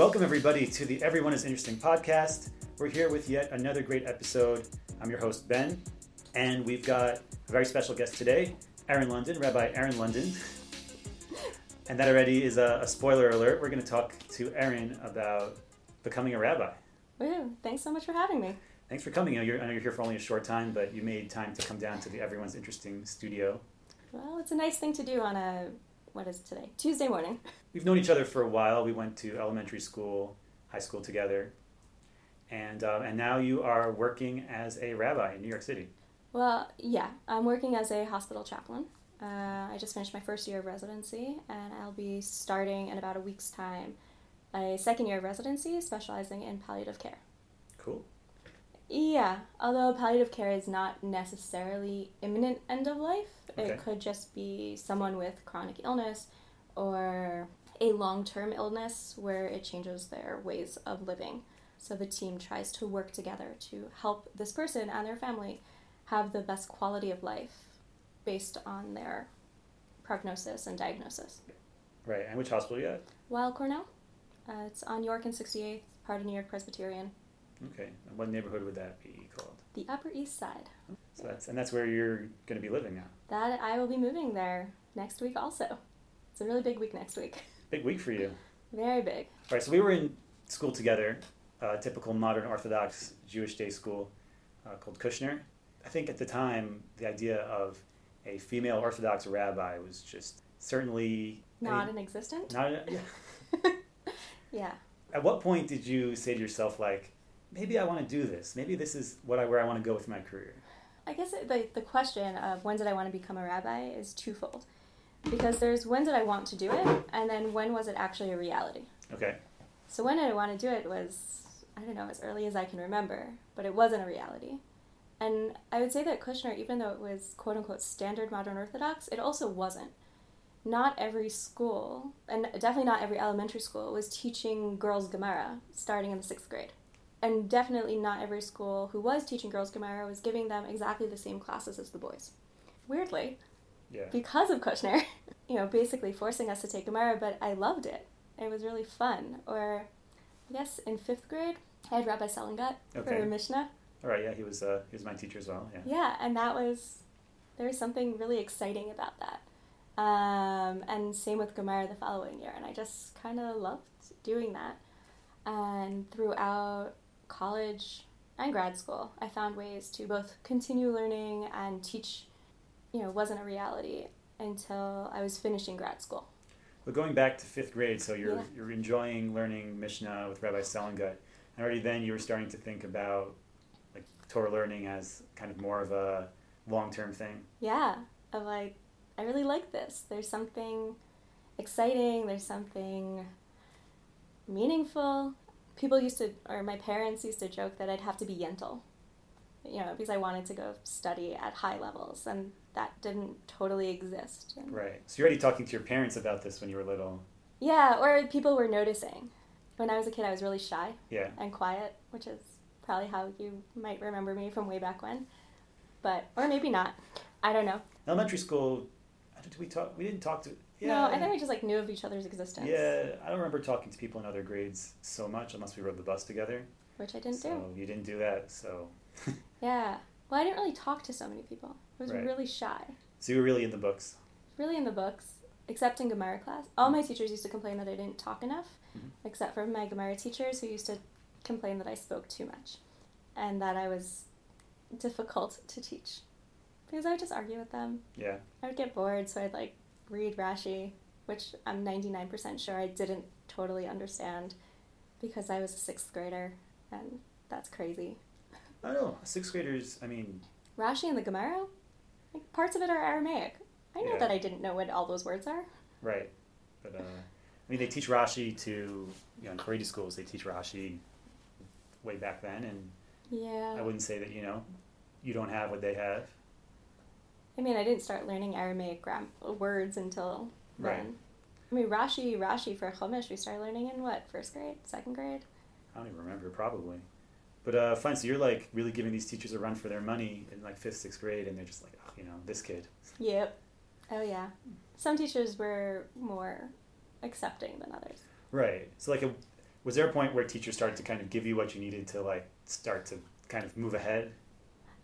Welcome, everybody, to the Everyone is Interesting podcast. We're here with yet another great episode. I'm your host, Ben, and we've got a very special guest today, Eryn London, Rabbi Eryn London. And that already is a, a spoiler alert. We're going to talk to Eryn about becoming a rabbi. Woo, thanks so much for having me. Thanks for coming. I know, you're, I know you're here for only a short time, but you made time to come down to the Everyone's Interesting studio. Well, it's a nice thing to do on a, what is today? Tuesday morning. We've known each other for a while. We went to elementary school, high school together. And, um, and now you are working as a rabbi in New York City. Well, yeah, I'm working as a hospital chaplain. Uh, I just finished my first year of residency, and I'll be starting in about a week's time a second year of residency specializing in palliative care. Cool. Yeah, although palliative care is not necessarily imminent end of life, Okay. it could just be someone with chronic illness or a long term illness where it changes their ways of living. So the team tries to work together to help this person and their family have the best quality of life based on their prognosis and diagnosis. Right. And which hospital are you at? Weill Cornell, uh, it's on York and 68th, part of New York Presbyterian, Okay. And what neighborhood would that be called? the Upper East Side. So that's and that's where you're going to be living now. That I will be moving there next week also. It's a really big week next week. Big week for you. Very big. All right. So we were in school together, uh, typical modern Orthodox Jewish day school uh, called Kushner. I think at the time the idea of a female Orthodox rabbi was just certainly I Not mean, in existence. not. Yeah. Yeah. At what point did you say to yourself like, maybe I want to do this. Maybe this is what I where I want to go with my career. I guess uh, the, the question of when did I want to become a rabbi is twofold. Because there's when did I want to do it, and then when was it actually a reality? Okay. So when did I want to do it was, I don't know, as early as I can remember, but it wasn't a reality. And I would say that Kushner, even though it was quote unquote standard modern Orthodox, it also wasn't. Not every school, and definitely not every elementary school, was teaching girls Gemara starting in the sixth grade. And definitely not every school who was teaching girls Gemara was giving them exactly the same classes as the boys. Weirdly, Yeah. because of Kushner, you know, basically forcing us to take Gemara, but I loved it. It was really fun. Or, I guess in fifth grade, I had Rabbi Selengut Okay. for Mishnah. All right. Yeah. He was uh, he was my teacher as well. Yeah. Yeah, and that was, there was something really exciting about that. Um, and same with Gemara the following year, and I just kind of loved doing that. And throughout college and grad school, I found ways to both continue learning and teach, you know, wasn't a reality until I was finishing grad school. But going back to fifth grade, so you're Yeah. you're enjoying learning Mishnah with Rabbi Selengut, and already then you were starting to think about like Torah learning as kind of more of a long term thing. Yeah, of like, I really like this. There's something exciting, there's something meaningful. People used to, or my parents used to joke that I'd have to be Yentl, you know, because I wanted to go study at high levels, and that didn't totally exist. And- Right. So you're already talking to your parents about this when you were little. Yeah, or people were noticing. When I was a kid, I was really shy Yeah. and quiet, which is probably how you might remember me from way back when. But, or maybe not. I don't know. Elementary school. Did we talk? We didn't talk to. Yeah. No, I think we just like knew of each other's existence. Yeah, I don't remember talking to people in other grades so much unless we rode the bus together. Which I didn't so do. you didn't do that. So, Yeah. Well, I didn't really talk to so many people. I was Right. really shy. so you were really in the books. Really in the books, except in Gemara class. All my teachers used to complain that I didn't talk enough, Mhm. except for my Gemara teachers who used to complain that I spoke too much and that I was difficult to teach. Because I would just argue with them. Yeah. I would get bored, so I'd like read Rashi, which I'm 99% sure I didn't totally understand because I was a sixth grader, and that's crazy. I know. Sixth graders. I mean, Rashi and the Gemara, like parts of it are Aramaic. I know Yeah. that I didn't know what all those words are. right. But uh, I mean, they teach Rashi to you know in Haredi schools. They teach Rashi way back then, and yeah. I wouldn't say that you know you don't have what they have. I mean, I didn't start learning Aramaic gram- words until then. Right. I mean, Rashi, Rashi for Chumash, we started learning in what, first grade, second grade? I don't even remember, probably. But uh, fine. So you're like really giving these teachers a run for their money in like fifth, sixth grade, and they're just like, oh, you know, this kid. Yep. Oh, yeah. Some teachers were more accepting than others. Right. So like, a, Was there a point where teachers started to kind of give you what you needed to like start to kind of move ahead?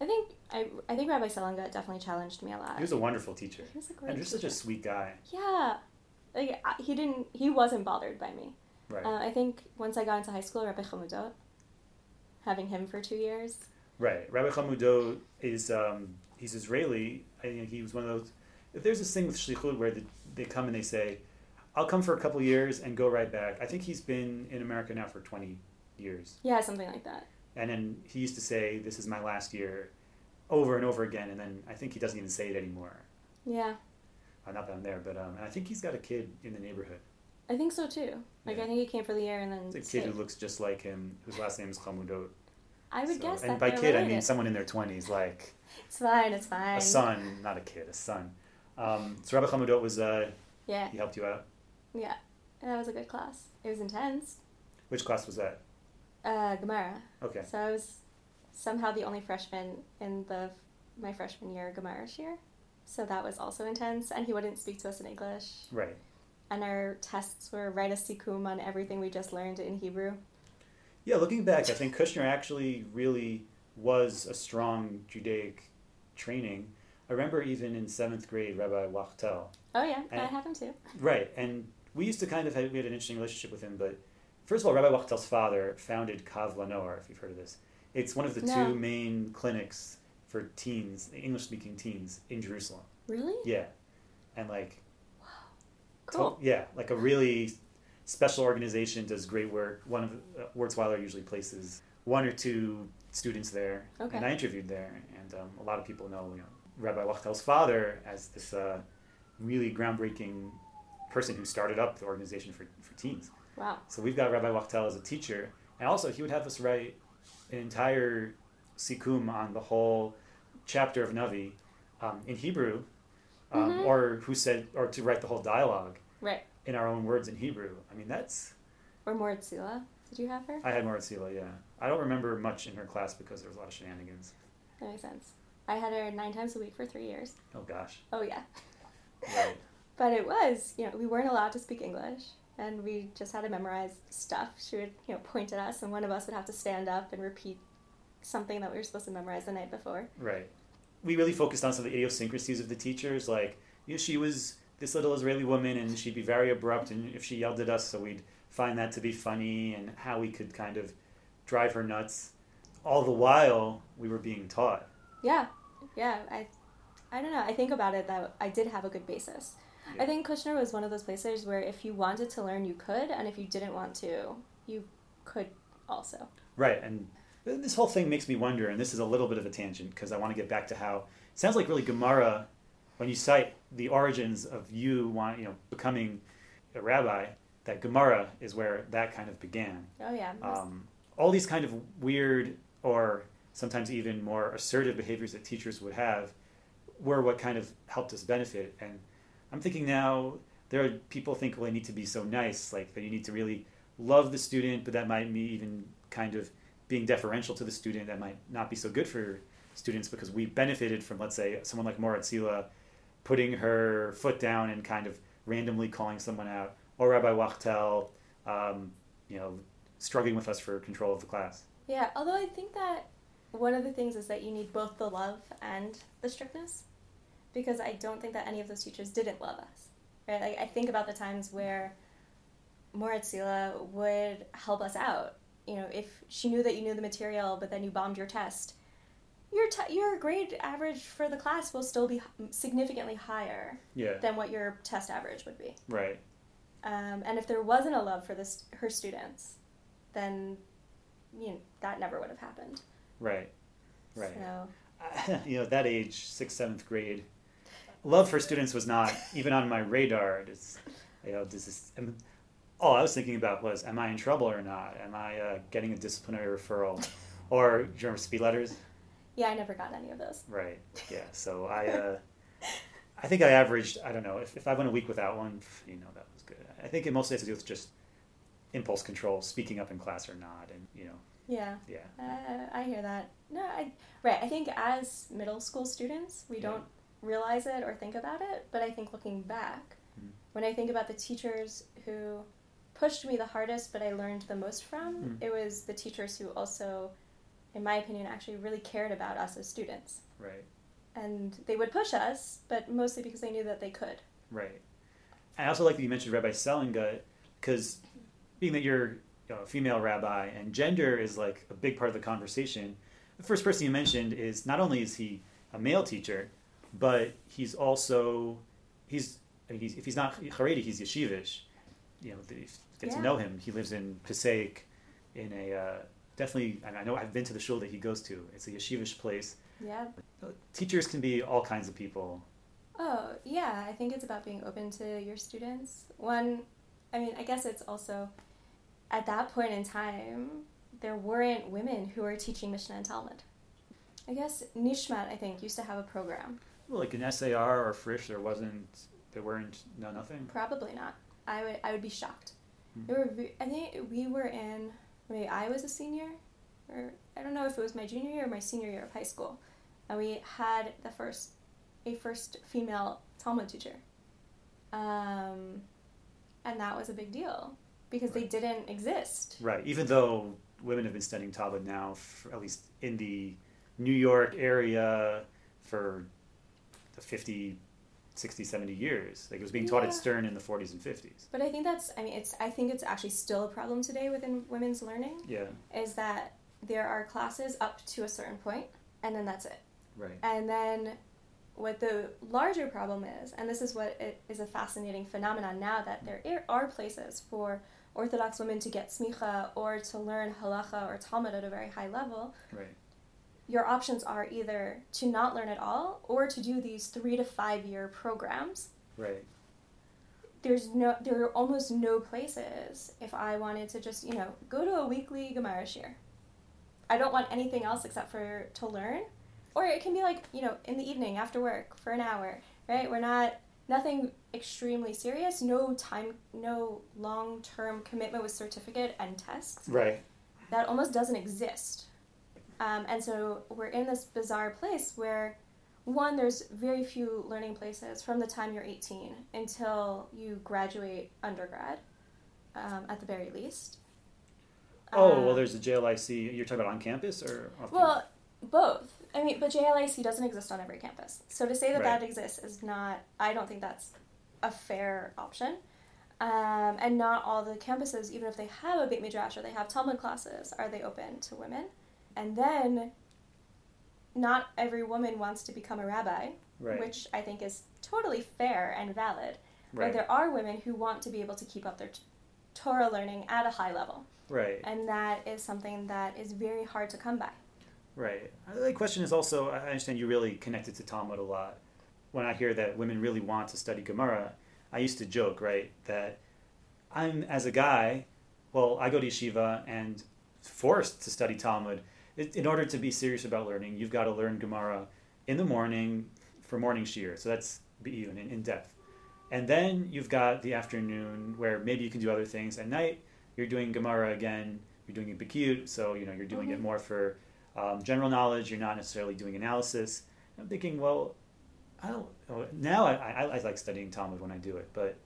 I think I, I think Rabbi Selengut definitely challenged me a lot. He was a wonderful teacher, He was a great and just such a sweet guy. Yeah, like I- he didn't. He wasn't bothered by me. Right. Uh, I think once I got into high school, Rabbi Chamudot, having him for two years. Right. Rabbi Chamudot is um, he's Israeli. I think he was one of those. If there's this thing with shlichut where the, they come and they say, "I'll come for a couple years and go right back." I think he's been in America now for 20 years, Yeah, something like that. And then he used to say, "This is my last year," over and over again, and then I think he doesn't even say it anymore. Yeah, Uh, not that I'm there, but um, and I think he's got a kid in the neighborhood. I think so too. Like Yeah. I think he came for the year and then. It's a kid stayed. who looks just like him, whose last name is Chamudot. I would So- guess and that by kid I mean someone in their 20s, like. It's fine. It's fine. a son, not a kid, a son. Um, so Rabbi Hamudot was uh, Yeah, he helped you out. yeah. That was a good class. It was intense. Which class was that? Uh, Gemara. Okay, So I was somehow the only freshman in the my freshman year Gemara year. So that was also intense, and he wouldn't speak to us in English. right. And our tests were write a sikum on everything we just learned in Hebrew. Yeah, looking back, I think Kushner actually really was a strong Judaic training. I remember even in seventh grade, Rabbi Wachtel. Oh yeah, I And- have him too. Right, and we used to kind of have, we had an interesting relationship with him. But first of all, Rabbi Wachtel's father founded Kav Lanoar, if you've heard of this. It's one of the No. two main clinics for teens, English-speaking teens in Jerusalem. Really? Yeah, and like wow. Cool. To- yeah, like a really special organization does great work. One of uh, Wurzweiler usually places one or two students there, Okay. and I interviewed there, and um, a lot of people know, you know Rabbi Wachtel's father as this uh, really groundbreaking person who started up the organization for, for teens. Wow. So we've got Rabbi Wachtel as a teacher, and also he would have us write an entire sikkum on the whole chapter of Navi um, in Hebrew, um, Mhm. or who said, or to write the whole dialogue Right. in our own words in Hebrew. I mean, that's Or Moritzila. Did you have her? I had Moritzila, yeah. I don't remember much in her class because there was a lot of shenanigans. That makes sense. I had her nine times a week for three years. Oh gosh, Oh yeah. right, But it was, you know, we weren't allowed to speak English, and we just had to memorize stuff. She would, you know, point at us, and one of us would have to stand up and repeat something that we were supposed to memorize the night before. right. We really focused on some of the idiosyncrasies of the teachers, like you know, she was this little Israeli woman, and she'd be very abrupt, and if she yelled at us, so we'd find that to be funny, and how we could kind of drive her nuts. All the while, we were being taught. Yeah, yeah. I, I don't know. I think about it that I did have a good basis. Yeah. I think Kushner was one of those places where if you wanted to learn, you could, and if you didn't want to, you could also. Right, and this whole thing makes me wonder, and this is a little bit of a tangent because I want to get back to how it sounds like really Gemara, when you cite the origins of you want you know becoming a rabbi, that Gemara is where that kind of began. Oh yeah. Um, all these kind of weird or sometimes even more assertive behaviors that teachers would have were what kind of helped us benefit. And I'm thinking now there are people think, well, they need to be so nice, like that you need to really love the student, but that might mean even kind of being deferential to the student. That might not be so good for students because we benefited from, let's say, someone like Morat Sila putting her foot down and kind of randomly calling someone out, or Rabbi Wachtel, um, you know, struggling with us for control of the class. Yeah, although I think that one of the things is that you need both the love and the strictness, because I don't think that any of those teachers didn't love us. Right? Like I think about the times where Moritzila would help us out. You know, if she knew that you knew the material, but then you bombed your test, your t- your grade average for the class will still be significantly higher Yeah, than what your test average would be. right. Um, and if there wasn't a love for this her students, then you know that never would have happened. Right, right. So you know, that age, sixth, seventh grade, love for students was not even on my radar. It's, you know, this is. all I was thinking about was, am I in trouble or not? Am I uh, getting a disciplinary referral, or do you remember speed letters? yeah, I never got any of those. Right. Yeah. So I, uh, I think I averaged. I don't know if, if I went a week without one, you know, that was good. I think it mostly has to do with just impulse control, speaking up in class or not, and you know, Yeah, yeah, uh, I hear that. No, I right. I think as middle school students, we Yeah. don't realize it or think about it. But I think looking back, Mhm. when I think about the teachers who pushed me the hardest, but I learned the most from, Mm. it was the teachers who also, in my opinion, actually really cared about us as students. Right. And they would push us, but mostly because they knew that they could. Right. I also like that you mentioned Rabbi Selengut because being that you're you know, a female rabbi and gender is like a big part of the conversation. The first person you mentioned is not only is he a male teacher, but he's also he's, he's if he's not Haredi, he's yeshivish. You know, if you get to know him. He lives in Passaic, in a uh, definitely. I know I've been to the shul that he goes to. It's a yeshivish place. Yeah. Teachers can be all kinds of people. Oh, yeah, I think it's about being open to your students. One, I mean, I guess it's also at that point in time, there weren't women who were teaching Mishnah and Talmud. I guess Nishmat, I think, used to have a program. Well, like an SAR or Frisch, there wasn't, there weren't, no, nothing. Probably not. I would, I would be shocked. Hmm. There were, I think we were in, maybe I was a senior, or I don't know if it was my junior year or my senior year of high school, and we had the first, a first female Talmud teacher, um, and that was a big deal because they didn't exist. Right. Even though women have been studying Talmud now, for, at least in the New York area, for 50, 60, 70 years. Like it was being taught Yeah. at Stern in the 40s and 50s. But I think that's, I mean, it's, I think it's actually still a problem today within women's learning, Yeah. is that there are classes up to a certain point, and then that's it. Right. And then what the larger problem is, and this is what it is a fascinating phenomenon now that there are places for Orthodox women to get smicha or to learn halacha or Talmud at a very high level, Right. Your options are either to not learn at all or to do these three to five year programs. Right. There's no, there are almost no places if I wanted to just, you know, go to a weekly Gemara shiur. I don't want anything else except for to learn. Or it can be like, you know, in the evening after work for an hour, right? We're not, nothing extremely serious, no time, no long term commitment with certificate and tests. Right. That almost doesn't exist. Um, and so we're in this bizarre place where, one, there's very few learning places from the time you're 18 until you graduate undergrad, um, at the very least. Oh, Uh, well, there's a JLIC. You're talking about on campus or off Well, both. I mean, but JLIC doesn't exist on every campus. So to say that Right. that exists is not, I don't think that's a fair option. Um, and not all the campuses, even if they have a Beit Midrash or they have Talmud classes, are they open to women. And then, not every woman wants to become a rabbi, Right. which I think is totally fair and valid. Right. But there are women who want to be able to keep up their t- Torah learning at a high level. Right. And that is something that is very hard to come by. Right. The question is also I understand you really connected to Talmud a lot. When I hear that women really want to study Gemara, I used to joke, right, that I'm, as a guy, well, I go to yeshiva and forced to study Talmud. In order to be serious about learning, you've got to learn Gemara in the morning for morning shiur. So that's be'iyun, in, in depth. And then you've got the afternoon where maybe you can do other things. At night, you're doing Gemara again. You're doing it Bekiyut, so you know you're doing it Mhm. more for um, general knowledge. You're not necessarily doing analysis. I'm thinking, well, I don't. oh, Now I, I, I like studying Talmud when I do it, but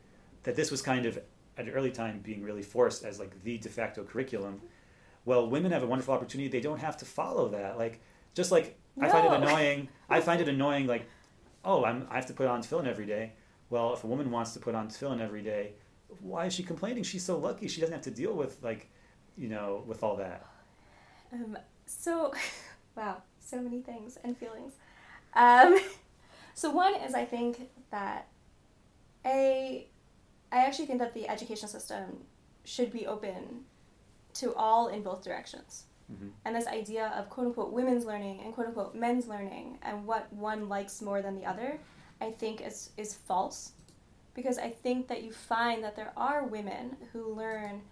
that this was kind of at an early time being really forced as like the de facto curriculum. Well, women have a wonderful opportunity. They don't have to follow that. Like just like I find it annoying. I find it annoying. Like, oh, I'm, I have to put on tefillin every day. Well, if a woman wants to put on tefillin every day, why is she complaining? She's so lucky. She doesn't have to deal with like, you know, with all that. Um, so, wow, so many things and feelings. Um, so one is I think that a, I actually think that the education system should be open to all in both directions. Mhm. And this idea of quote unquote women's learning and quote unquote men's learning and what one likes more than the other, I think is is false. Because I think that you find that there are women who learn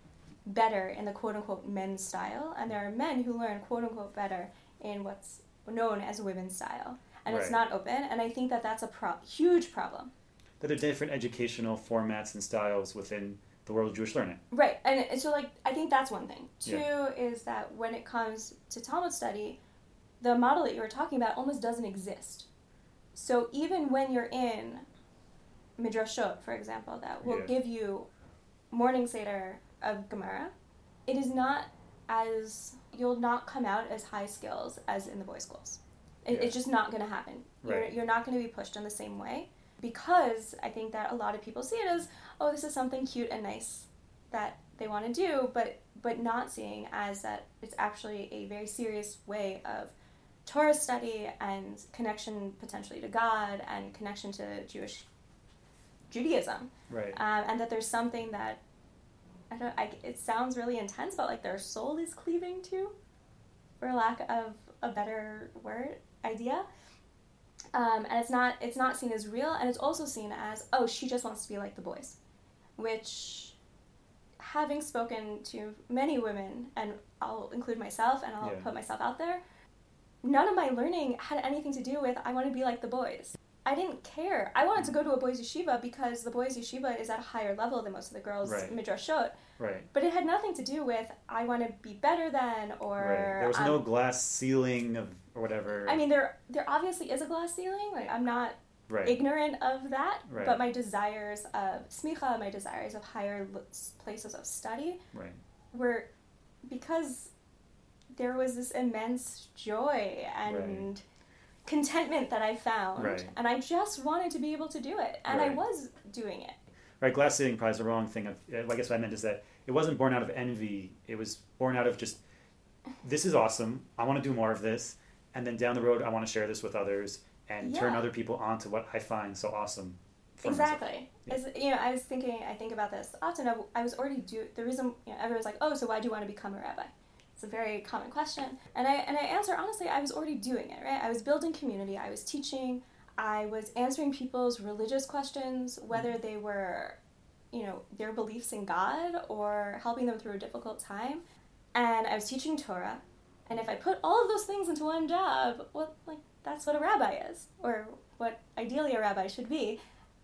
better in the quote unquote men's style, and there are men who learn quote unquote better in what's known as women's style. And it's not open, and I think that that's a pro- huge problem. That there are different educational formats and styles within the world of Jewish learning. Right, and and so like I think that's one thing. Two Yeah. is that when it comes to Talmud study, the model that you were talking about almost doesn't exist. So even when you're in midrashot, for example, that will Yeah. give you morning seder of Gemara, it is not as you'll not come out as high skills as in the boys' schools. It, Yeah. It's just not going to happen. You're, you're not going to be pushed in the same way because I think that a lot of people see it as, oh, this is something cute and nice that they want to do, but but not seeing as that it's actually a very serious way of Torah study and connection potentially to God and connection to Jewish Judaism Right. um, and that there's something that I don't. I, it sounds really intense, but like their soul is cleaving to, for lack of a better word idea. Um, and it's not it's not seen as real, and it's also seen as oh she just wants to be like the boys, which, having spoken to many women, and I'll include myself, and I'll Yeah. put myself out there. None of my learning had anything to do with I want to be like the boys. I didn't care. I wanted to go to a boys' yeshiva because the boys' yeshiva is at a higher level than most of the girls' Right. midrashot. Right. But it had nothing to do with I want to be better than or right. There was I'm- no glass ceiling of or whatever. I mean, there there obviously is a glass ceiling. Like I'm not right. ignorant of that, Right. but my desires of smicha, my desires of higher places of study, Right. were because there was this immense joy and contentment that I found, Right. and I just wanted to be able to do it, and I was doing it. Right. Glass ceiling probably is the wrong thing. Uh, of, I guess what I meant is that it wasn't born out of envy. It was born out of just this is awesome. I want to do more of this, and then down the road, I want to share this with others and turn other people on to what I find so awesome. Exactly. Yeah. As, you know, I was thinking, I think about this often. I, I was already do the reason you know, everyone's like, oh, so why do you want to become a rabbi? It's a very common question, and I and I answer honestly, I was already doing it. Right, I was building community. I was teaching. I was answering people's religious questions, whether mm-hmm. they were, you know, their beliefs in God or helping them through a difficult time, and I was teaching Torah. And if I put all of those things into one job, well, like that's what a rabbi is, or what ideally a rabbi should be.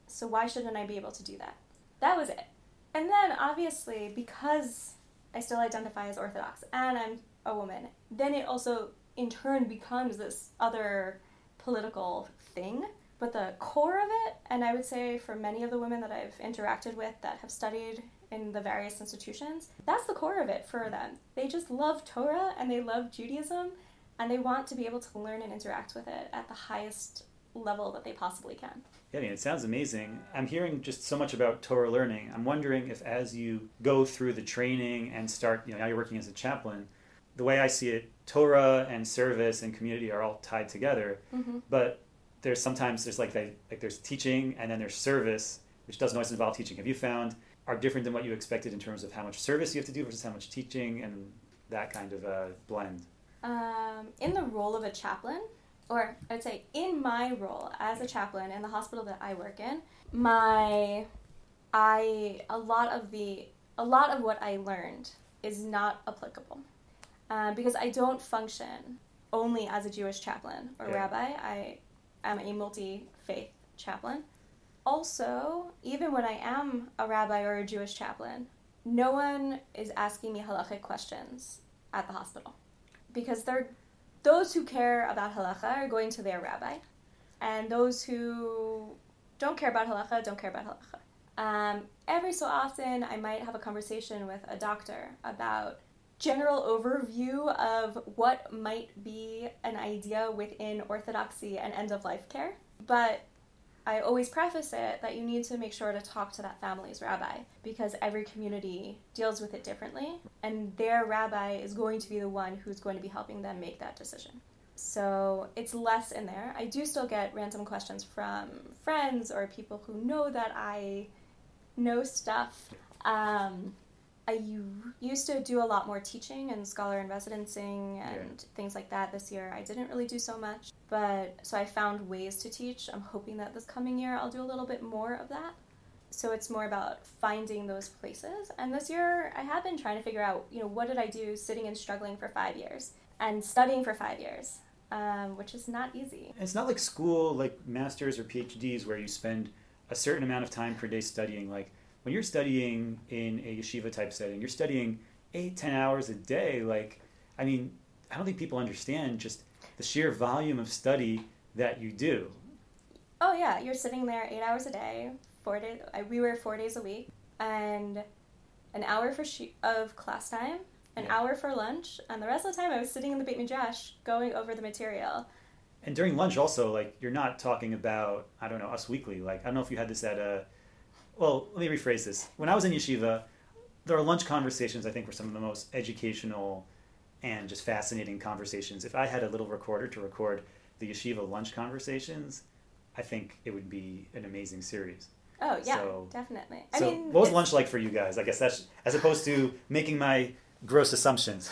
So why shouldn't I be able to do that? That was it. And then obviously because I still identify as Orthodox and I'm a woman, then it also in turn becomes this other political thing. But the core of it, and I would say for many of the women that I've interacted with that have studied in the various institutions, that's the core of it for them. They just love Torah and they love Judaism and they want to be able to learn and interact with it at the highest level that they possibly can. Yeah, I mean, it sounds amazing. I'm hearing just so much about Torah learning. I'm wondering if, as you go through the training and start, you know, now you're working as a chaplain, the way I see it, Torah and service and community are all tied together. Mm-hmm. But there's sometimes there's like they, like there's teaching and then there's service, which doesn't always involve teaching. Have you found are different than what you expected in terms of how much service you have to do versus how much teaching and that kind of a blend? Um, in the role of a chaplain, or I'd say in my role as a chaplain in the hospital that I work in, my I a lot of the a lot of what I learned is not applicable um, because I don't function only as a Jewish chaplain or Yeah. rabbi. I am a multi faith chaplain. Also, even when I am a rabbi or a Jewish chaplain, no one is asking me halachic questions at the hospital because they're those who care about halacha are going to their rabbi, and those who don't care about halacha don't care about halacha. Um, every so often, I might have a conversation with a doctor about general overview of what might be an idea within orthodoxy and end of life care, but I always preface it that you need to make sure to talk to that family's rabbi because every community deals with it differently, and their rabbi is going to be the one who's going to be helping them make that decision. So it's less in there. I do still get random questions from friends or people who know that I know stuff. Um, I used to do a lot more teaching and scholar in residencing and things like that. This year I didn't really do so much, but so I found ways to teach. I'm hoping that this coming year I'll do a little bit more of that. So it's more about finding those places. And this year I have been trying to figure out, you know, what did I do sitting and struggling for five years and studying for five years, um, which is not easy. It's not like school, like masters or PhDs, where you spend a certain amount of time per day studying. Like when you're studying in a yeshiva type setting, you're studying eight, ten hours a day. Like, I mean, I don't think people understand just the sheer volume of study that you do. Oh yeah, you're sitting there eight hours a day, four days. We were four days a week, and an hour for she- of class time, an Yeah. hour for lunch, and the rest of the time I was sitting in the Beit Midrash going over the material. And during lunch, also, like you're not talking about I don't know Us Weekly. Like I don't know if you had this at a. Well, let me rephrase this. When I was in yeshiva, there are lunch conversations. I think were some of the most educational and just fascinating conversations. If I had a little recorder to record the yeshiva lunch conversations, I think it would be an amazing series. Oh yeah, So- definitely. So, I mean, what was lunch like for you guys? I guess that's as opposed to making my gross assumptions,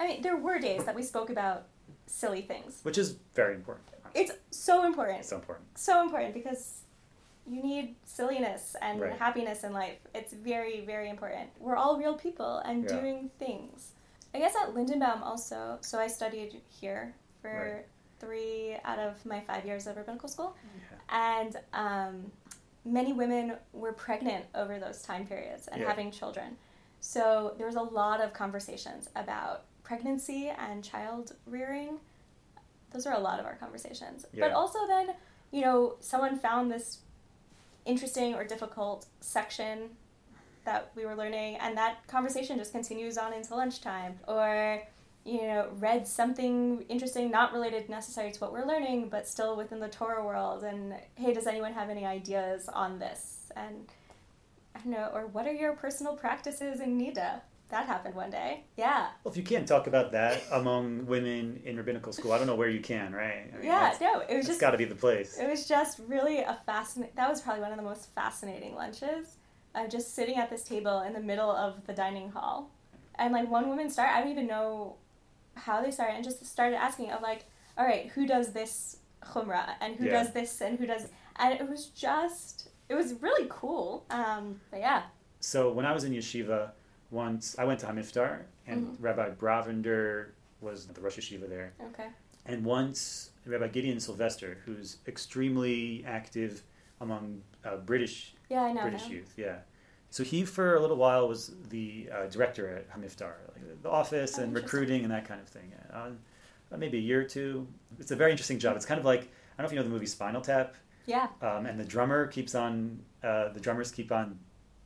I mean, there were days that we spoke about silly things. which is very important. It's so important. It's so important. so important because you need silliness and Right. happiness in life. It's very, very important. We're all real people and Yeah. doing things. I guess at Lindenbaum also, so I studied here for Right. three out of my five years of rabbinical school. Yeah. And um, many women were pregnant over those time periods and Yeah. having children. So there was a lot of conversations about pregnancy and child rearing. Those are a lot of our conversations. But also then, you know, someone found this interesting or difficult section that we were learning and that conversation just continues on into lunchtime. Or you know read something interesting not related necessarily to what we're learning but still within the torah world and hey does anyone have any ideas on this? And i don't know or what are your personal practices in nida that happened one day yeah Well, if you can't talk about that among women in rabbinical school, I don't know where you can, right? I mean, yeah no it was just got to be the place. It was just really a fascinating. That was probably one of the most fascinating lunches. Of just sitting at this table in the middle of the dining hall, and like one woman started. I don't even know how they started, and just started asking of like, all right, who does this chumrah, and who Yeah. does this, and who does, and it was just, it was really cool. Um, but yeah, So when I was in yeshiva, once I went to Hamivtar, and Mhm. Rabbi Brovender was the Rosh Hashiva there. okay, And once Rabbi Gideon Sylvester, who's extremely active among uh, British yeah, I know. British him. youth, yeah. So he, for a little while, was the uh, director at Hamivtar, like the office Oh, and recruiting and that kind of thing. Uh, maybe a year or two. It's a very interesting job. It's kind of like I don't know if you know the movie Spinal Tap, Yeah, um, and the drummer keeps on. Uh, the drummers keep on.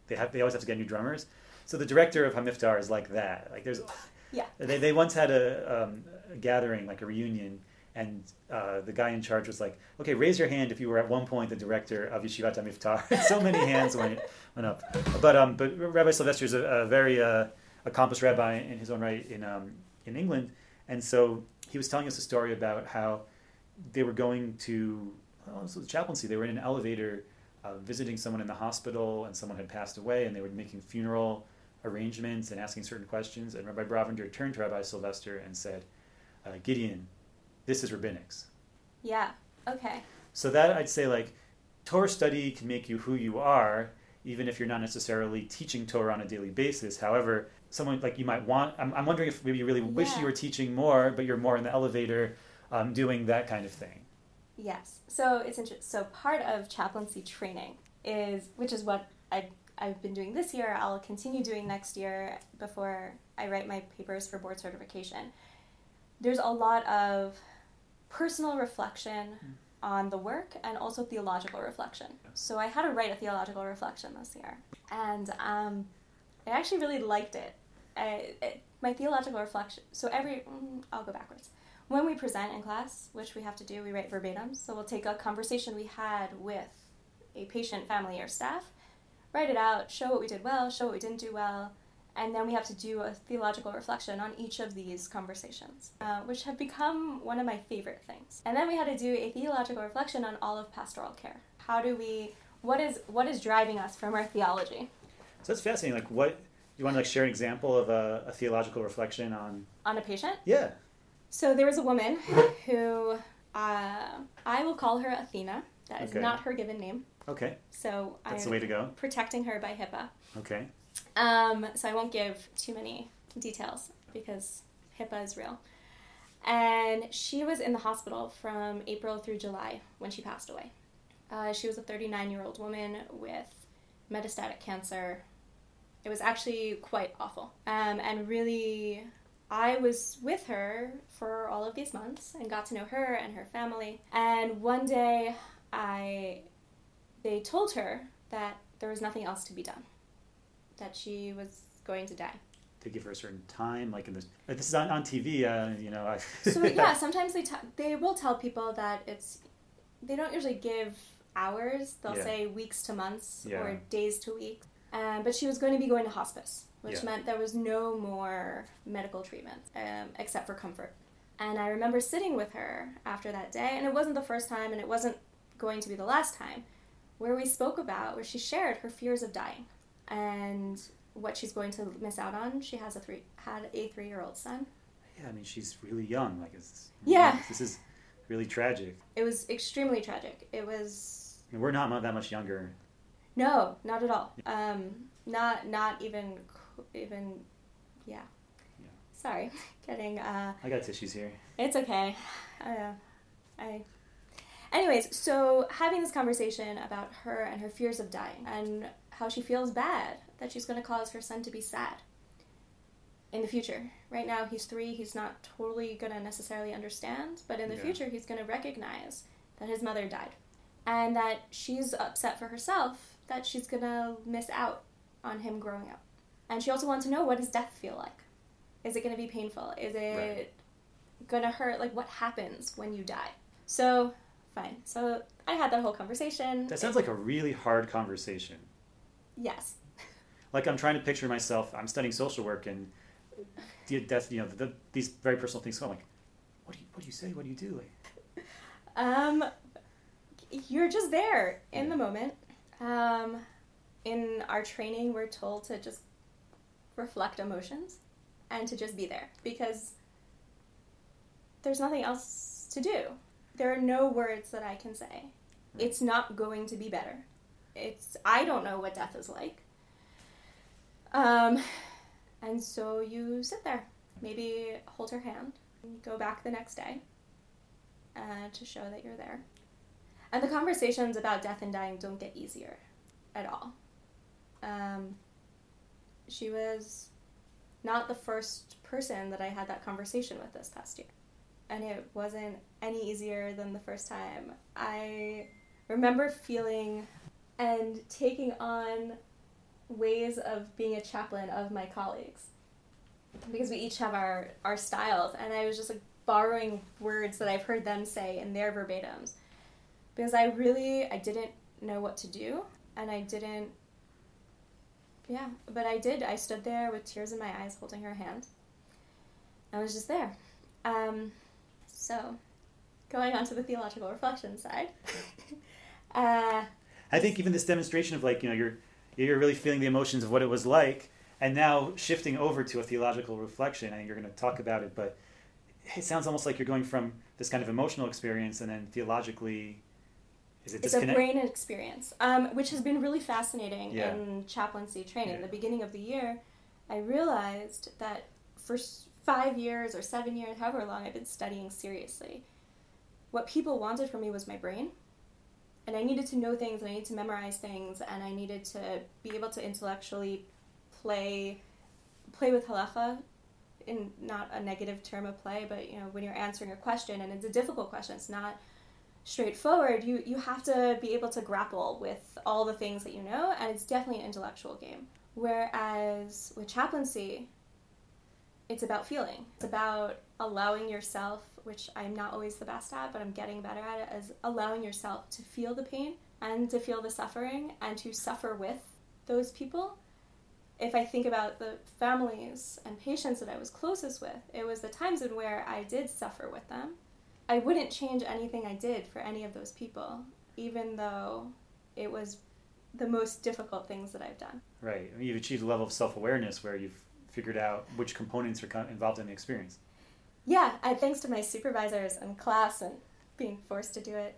They have. They always have to get new drummers. So the director of Hamivtar is like that. Like there's. Yeah. They, they once had a, um, a gathering, like a reunion, and uh, the guy in charge was like, "Okay, raise your hand if you were at one point the director of Yeshivat Hamivtar." so many hands went went up. But um, but Rabbi Sylvester is a, a very uh, accomplished rabbi in his own right in um, in England, and so he was telling us a story about how they were going to well, was chaplaincy. They were in an elevator uh, visiting someone in the hospital, and someone had passed away, and they were making funeral arrangements and asking certain questions. And Rabbi Brovender turned to Rabbi Sylvester and said, uh, "Gideon, this is rabbinics." yeah, okay, So that I'd say like Torah study can make you who you are, even if you're not necessarily teaching Torah on a daily basis. However, someone like you might want. I'm, I'm wondering if maybe you really wish Yeah. you were teaching more, but you're more in the elevator, um, doing that kind of thing. Yes. So it's interesting. So part of chaplaincy training is, which is what I I've been doing this year. I'll continue doing next year before I write my papers for board certification. There's a lot of personal reflection on the work and also theological reflection. So I had to write a theological reflection this year, and um, I actually really liked it. I, it. My theological reflection. So every mm, I'll go backwards when we present in class, which we have to do, we write verbatim. So we'll take a conversation we had with a patient, family, or staff, write it out, show what we did well, show what we didn't do well, and then we have to do a theological reflection on each of these conversations, uh, which have become one of my favorite things. And then we had to do a theological reflection on all of pastoral care. How do we? What is what is driving us from our theology So that's fascinating. Like, what you want to like share an example of a, a theological reflection on? on a patient? Yeah, So there was a woman who uh, I will call her Athena. That is Okay. not her given name. okay, So that's I'm the way to go. protecting her by HIPAA. Okay, Um, so I won't give too many details because HIPAA is real. And she was in the hospital from April through July when she passed away. Uh, she was a 39 year old woman with metastatic cancer. It was actually quite awful. Um, and really, I was with her for all of these months and got to know her and her family. And one day, I they told her that there was nothing else to be done that she was going to die. They give her a certain time, like in this. Like this is on, on TV, uh, you know. I, So yeah, sometimes they t- they will tell people that it's they don't usually give hours. They'll Yeah. say weeks to months Yeah. or days to weeks. Um, but she was going to be going to hospice, which Yeah. meant there was no more medical treatment um, except for comfort. And I remember sitting with her after that day, and it wasn't the first time, and it wasn't going to be the last time, where we spoke about where she shared her fears of dying and what she's going to miss out on. She has a three had a three year old son. yeah, I mean, she's really young. Like, it's Yeah. This is really tragic. It was extremely tragic. It was I mean, we're not that much younger. No, not at all. Um, not not even even, yeah. Yeah. Sorry, getting. Uh, I got tissues here. it's okay. Uh, I. Anyways, so having this conversation about her and her fears of dying and how she feels bad that she's going to cause her son to be sad in the future. Right now, he's three. He's not totally going to necessarily understand, but in the Yeah. future, he's going to recognize that his mother died and that she's upset for herself that she's to miss out on him growing up. And she also wants to know what does death feel like? Is it to be painful? Is it Right. to hurt? Like, what happens when you die? So, fine. So, I had that whole conversation. That sounds like a really hard conversation. Yes. Like I'm trying to picture myself. I'm studying social work, and the death. You know, the, these very personal things. So I'm like, what do you what do you say? What do you do? Like, Um, you're just there in the moment. Um, in our training, we're told to just reflect emotions and to just be there because there's nothing else to do. There are no words that I can say. It's not going to be better. It's I don't know what death is like. Um, and so you sit there, maybe hold her hand, go back the next day uh, to show that you're there. And the conversations about death and dying don't get easier at all. Um, she was not the first person that I had that conversation with this past year. And it wasn't any easier than the first time. I remember feeling and taking on ways of being a chaplain of my colleagues because we each have our, our styles. And I was just like borrowing words that I've heard them say in their verbatims because I really I didn't know what to do and I didn't yeah but I did I stood there with tears in my eyes holding her hand I was just there um, so going on to the theological reflection side uh, I think even this demonstration of like you know you're you're really feeling the emotions of what it was like, and now shifting over to a theological reflection. I think you're going to talk about it, but it sounds almost like you're going from this kind of emotional experience and then theologically. Is it it's a brain experience um, which has been really fascinating Yeah. in chaplaincy training Yeah. the beginning of the year I realized that for five years or seven years however long I've been studying seriously what people wanted from me was my brain and I needed to know things and I needed to memorize things and I needed to be able to intellectually play play with halacha in not a negative term of play but you know when you're answering a question and it's a difficult question it's not straightforward you you have to be able to grapple with all the things that you know and it's definitely an intellectual game. Whereas with chaplaincy it's about feeling. It's about allowing yourself which i'm not always the best at but i'm getting better at it as allowing yourself to feel the pain and to feel the suffering and to suffer with those people. If i think about the families and patients that i was closest with it was the times in where i did suffer with them I wouldn't change anything I did for any of those people, even though it was the most difficult things that I've done. Right. I mean, you've achieved a level of self awareness where you've figured out which components are involved in the experience. Yeah, I, thanks to my supervisors and class and being forced to do it.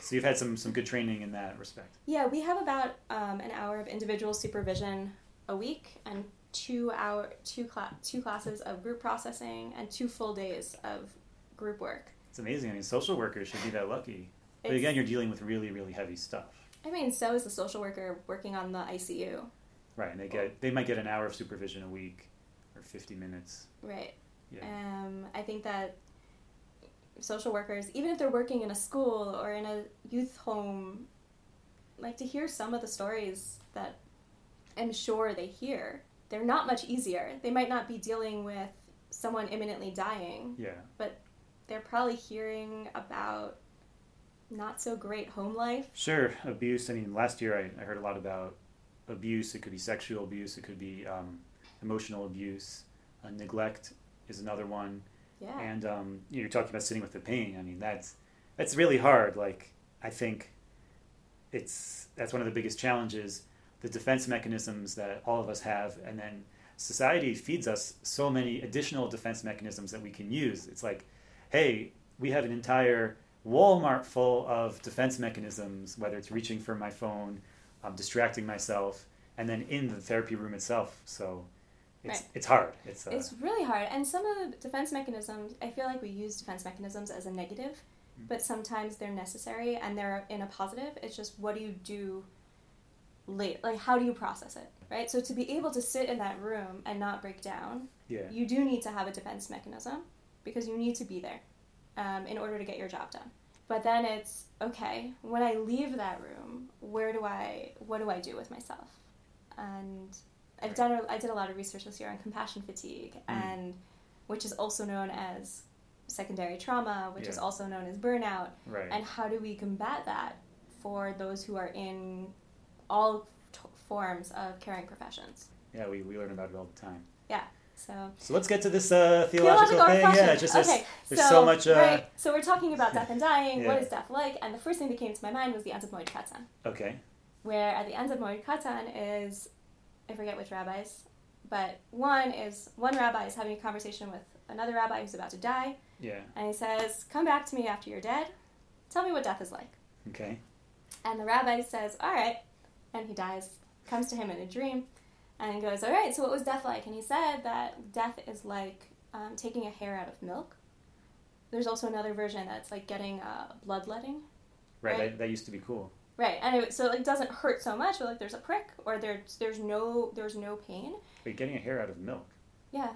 So you've had some some good training in that respect. yeah, we have about um, an hour of individual supervision a week and two hour two two classes of group processing and two full days of group work. It's amazing. I mean, social workers should be that lucky. But It's- again, you're dealing with really really heavy stuff. I mean, so is the social worker working on the ICU, Right. And they get they might get an hour of supervision a week or 50 minutes. right? Yeah. Um, I think that social workers, even if they're working in a school or in a youth home, like to hear some of the stories that I'm sure they hear, they're not much easier. They might not be dealing with someone imminently dying, Yeah. but they're probably hearing about not so great home life. Sure, abuse. I mean, last year I, I heard a lot about abuse. It could be sexual abuse. It could be um, emotional abuse. Uh, neglect is another one. Yeah. And um, you're talking about sitting with the pain. I mean, that's that's really hard. Like I think it's that's one of the biggest challenges. The defense mechanisms that all of us have, and then society feeds us so many additional defense mechanisms that we can use. It's like, hey, we have an entire Walmart full of defense mechanisms, whether it's reaching for my phone, um, distracting myself, and then in the therapy room itself. So it's Right. it's hard. It's, uh, It's really hard. And some of the defense mechanisms, I feel like we use defense mechanisms as a negative, Mm. but sometimes they're necessary and they're in a positive. It's just what do you do late? Like, how do you process it, right? So, to be able to sit in that room and not break down, yeah. you do need to have a defense mechanism because you need to be there um, in order to get your job done. But then it's okay, when I leave that room, where do I, what do I do with myself? And I've done, a, I did a lot of research this year on compassion fatigue, Mm. and which is also known as secondary trauma, which is also known as burnout. Right. And how do we combat that for those who are in all t- forms of caring professions? Yeah, we, we learn about it all the time. So So let's get to this uh, theological, thing. reflection. Yeah, just there's, okay, there's so, so, much. Uh, right, so we're talking about death and dying. What Yeah. is death like? And the first thing that came to my mind was the Ends of Moed Katan, Okay. where at the Ends of Moed Katan is, I forget which rabbis, but one is one rabbi is having a conversation with another rabbi who's about to die, Yeah. and he says, "Come back to me after you're dead. Tell me what death is like." Okay. And the rabbi says, All right. And he dies, comes to him in a dream, and goes, All right, so what was death like? And he said that death is like um, taking a hair out of milk. There's also another version that's like getting uh, bloodletting. Right. Right. That, that used to be cool. Right, and it, so it like, doesn't hurt so much, but like there's a prick or there's there's no there's no pain. But getting a hair out of milk, Yeah,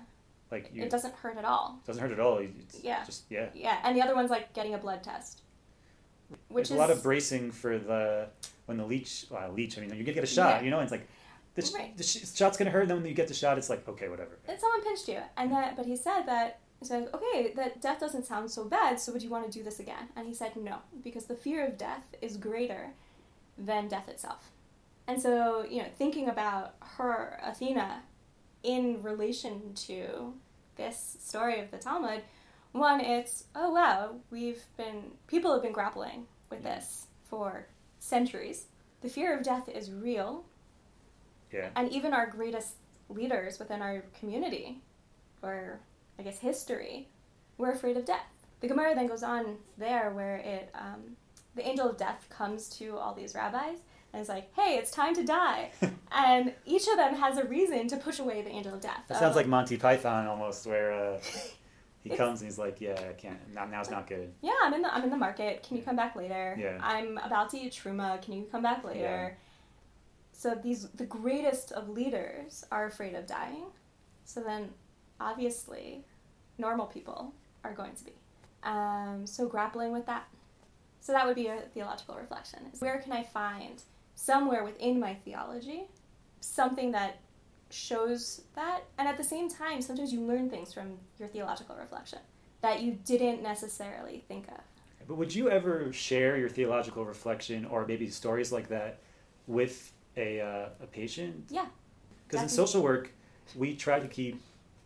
like you, it doesn't hurt at all. doesn't hurt at all. It's Yeah. Just yeah. Yeah, and the other one's like getting a blood test, which There's is a lot of bracing for the when the leech. Well, leech. I mean, you get get a shot. Yeah. You know, and it's like the, sh- Right. the sh- shot's gonna hurt. And then when you get the shot, it's like okay, whatever. that someone pinched you and that but he said that he said okay that death doesn't sound so bad so would you want to do this again and he said no because the fear of death is greater than death itself and so you know thinking about her athena in relation to this story of the talmud one it's oh wow we've been people have been grappling with this for centuries the fear of death is real Yeah. and even our greatest leaders within our community, or I guess history, were afraid of death. The Gemara then goes on there where it, um, the angel of death comes to all these rabbis and is like, "Hey, it's time to die," and each of them has a reason to push away the angel of death. That sounds like Monty Python almost, where uh, he comes and he's like, "Yeah, I can't. Now, now's not good." yeah, I'm in the I'm in the market. Can you come back later? Yeah. I'm about to eat truma. Can you come back later? So these the greatest of leaders are afraid of dying. So then, obviously, normal people are going to be. Um, so grappling with that. So that would be a theological reflection. Is where can I find somewhere within my theology something that shows that, and at the same time, sometimes you learn things from your theological reflection that you didn't necessarily think of. But would you ever share your theological reflection or maybe stories like that with a, uh, a patient? Yeah, Because in social work, we try to keep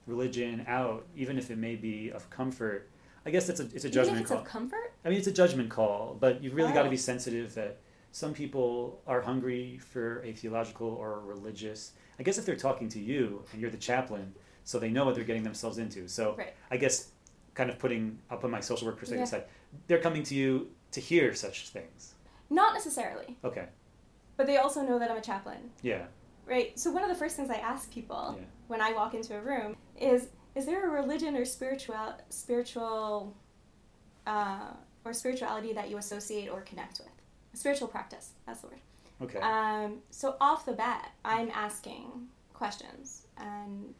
religion out, even if it may be of comfort. I guess it's a it's a judgment it's call. of comfort. I mean, it's a judgment call, but you've really got to Oh. be sensitive that some people are hungry for a theological or a religious. I guess if they're talking to you and you're the chaplain, so they know what they're getting themselves into. So Right. I guess kind of putting I'll put my social work perspective Yeah. aside. They're coming to you to hear such things. Not necessarily, Okay. But they also know that I'm a chaplain, Yeah. right? So one of the first things I ask people Yeah. when I walk into a room is, is there a religion or spiritual spiritual uh, or spirituality that you associate or connect with? A spiritual practice. That's the word. Okay. Um, so off the bat, I'm asking questions and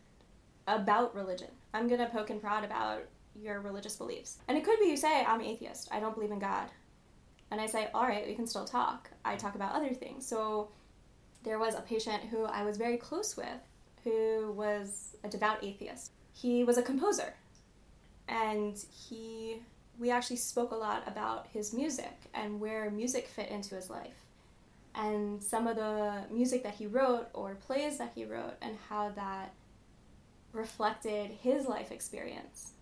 about religion. I'm gonna poke and prod about your religious beliefs, and it could be you say I'm atheist. I don't believe in God, and I say, all right, we can still talk. I talk about other things. So there was a patient who I was very close with who was a devout atheist. He was a composer, and he we actually spoke a lot about his music and where music fit into his life and some of the music that he wrote or plays that he wrote and how that reflected his life experience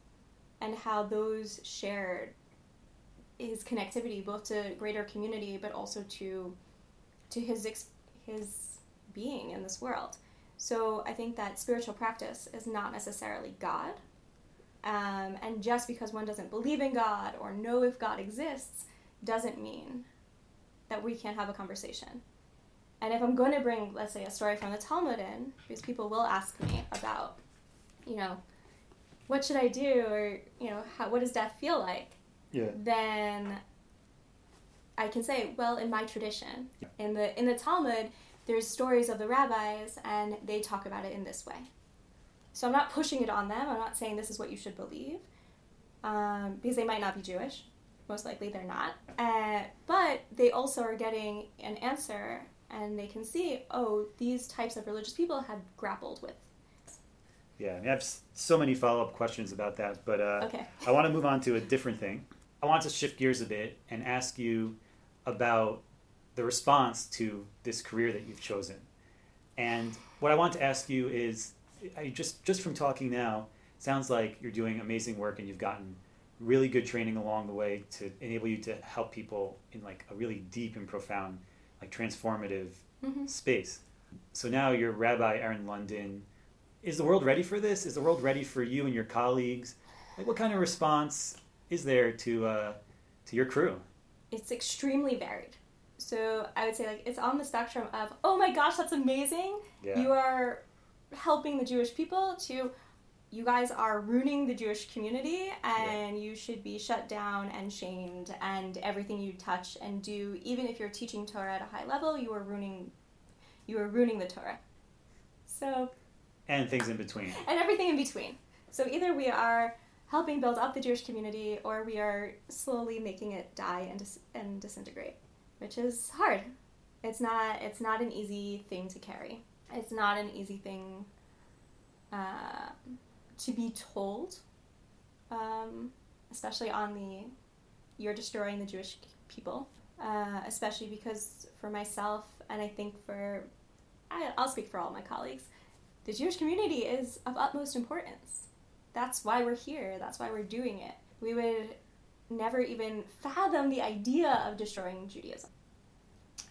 and how those shared his connectivity both to greater community but also to to his his being in this world. So i think that spiritual practice is not necessarily god. Um, and just because one doesn't believe in god or know if god exists doesn't mean that we can't have a conversation. And if i'm going to bring let's say a story from the talmud in because people will ask me about you know what should i do or you know how, what does death feel like yeah. then I can say, well, in my tradition, in the in the Talmud, there's stories of the rabbis, and they talk about it in this way. So I'm not pushing it on them. I'm not saying this is what you should believe, um, because they might not be Jewish. Most likely, they're not. Uh, but they also are getting an answer, and they can see, oh, these types of religious people have grappled with yeah, I, I have so many follow up questions about that, but uh, okay. I want to move on to a different thing. I want to shift gears a bit and ask you about the response to this career that you've chosen. And what I want to ask you is, I just just from talking now, sounds like you're doing amazing work and you've gotten really good training along the way to enable you to help people in like a really deep and profound, like transformative mm-hmm. space. So now you're Rabbi Eryn London. Is the world ready for this? Is the world ready for you and your colleagues? Like, what kind of response is there to uh, to your crew? It's extremely varied. So I would say like it's on the spectrum of oh my gosh that's amazing. Yeah. You are helping the Jewish people to you guys are ruining the Jewish community and yeah. you should be shut down and shamed and everything you touch and do even if you're teaching Torah at a high level you are ruining you are ruining the Torah. So and things in between. And everything in between. So either we are helping build up the Jewish community, or we are slowly making it die and dis- and disintegrate, which is hard. It's not it's not an easy thing to carry. It's not an easy thing uh, to be told, um, especially on the you're destroying the Jewish people. Uh, especially because for myself, and I think for I, I'll speak for all my colleagues, the Jewish community is of utmost importance that's why we're here. That's why we're doing it. We would never even fathom the idea of destroying Judaism.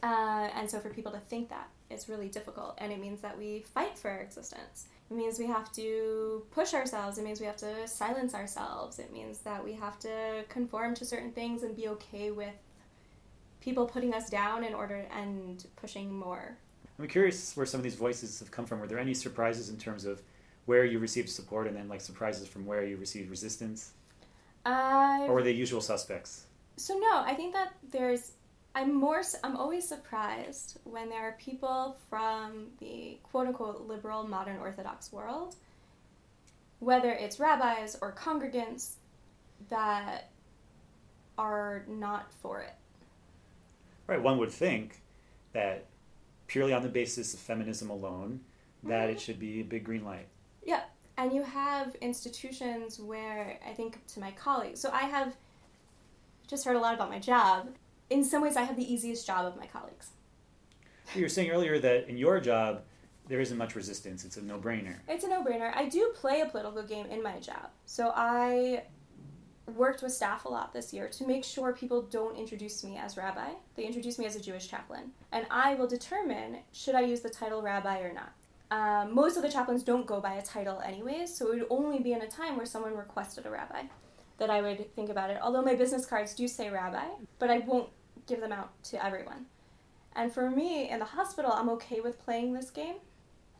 Uh, and so for people to think that, it's really difficult. And it means that we fight for our existence. It means we have to push ourselves. It means we have to silence ourselves. It means that we have to conform to certain things and be okay with people putting us down in order and pushing more. I'm curious where some of these voices have come from. Were there any surprises in terms of where you received support and then like surprises from where you received resistance? Uh, or were they usual suspects? So no, I think that there's I'm more I'm always surprised when there are people from the quote unquote liberal modern orthodox world whether it's rabbis or congregants that are not for it. Right, one would think that purely on the basis of feminism alone that mm-hmm. it should be a big green light. Yeah, and you have institutions where I think to my colleagues. So I have just heard a lot about my job. In some ways, I have the easiest job of my colleagues. You were saying earlier that in your job, there isn't much resistance. It's a no brainer. It's a no brainer. I do play a political game in my job. So I worked with staff a lot this year to make sure people don't introduce me as rabbi. They introduce me as a Jewish chaplain. And I will determine should I use the title rabbi or not. Um, most of the chaplains don't go by a title anyways, so it would only be in a time where someone requested a rabbi that I would think about it. Although my business cards do say rabbi, but I won't give them out to everyone. And for me, in the hospital, I'm okay with playing this game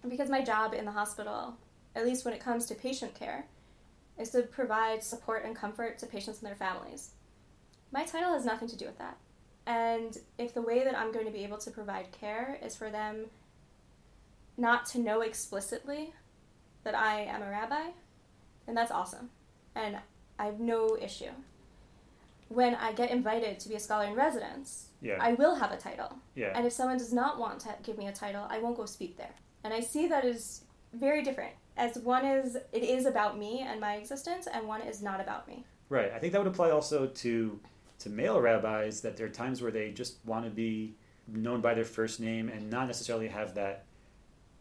because my job in the hospital, at least when it comes to patient care, is to provide support and comfort to patients and their families. My title has nothing to do with that. And if the way that I'm going to be able to provide care is for them not to know explicitly that I am a rabbi, and that's awesome. And I have no issue. when I get invited to be a scholar in residence, Yeah. I will have a title. yeah. And if someone does not want to give me a title, I won't go speak there. And I see that as very different. As one is, it is about me and my existence, and one is not about me. Right. I think that would apply also to to male rabbis that there are times where they just want to be known by their first name and not necessarily have that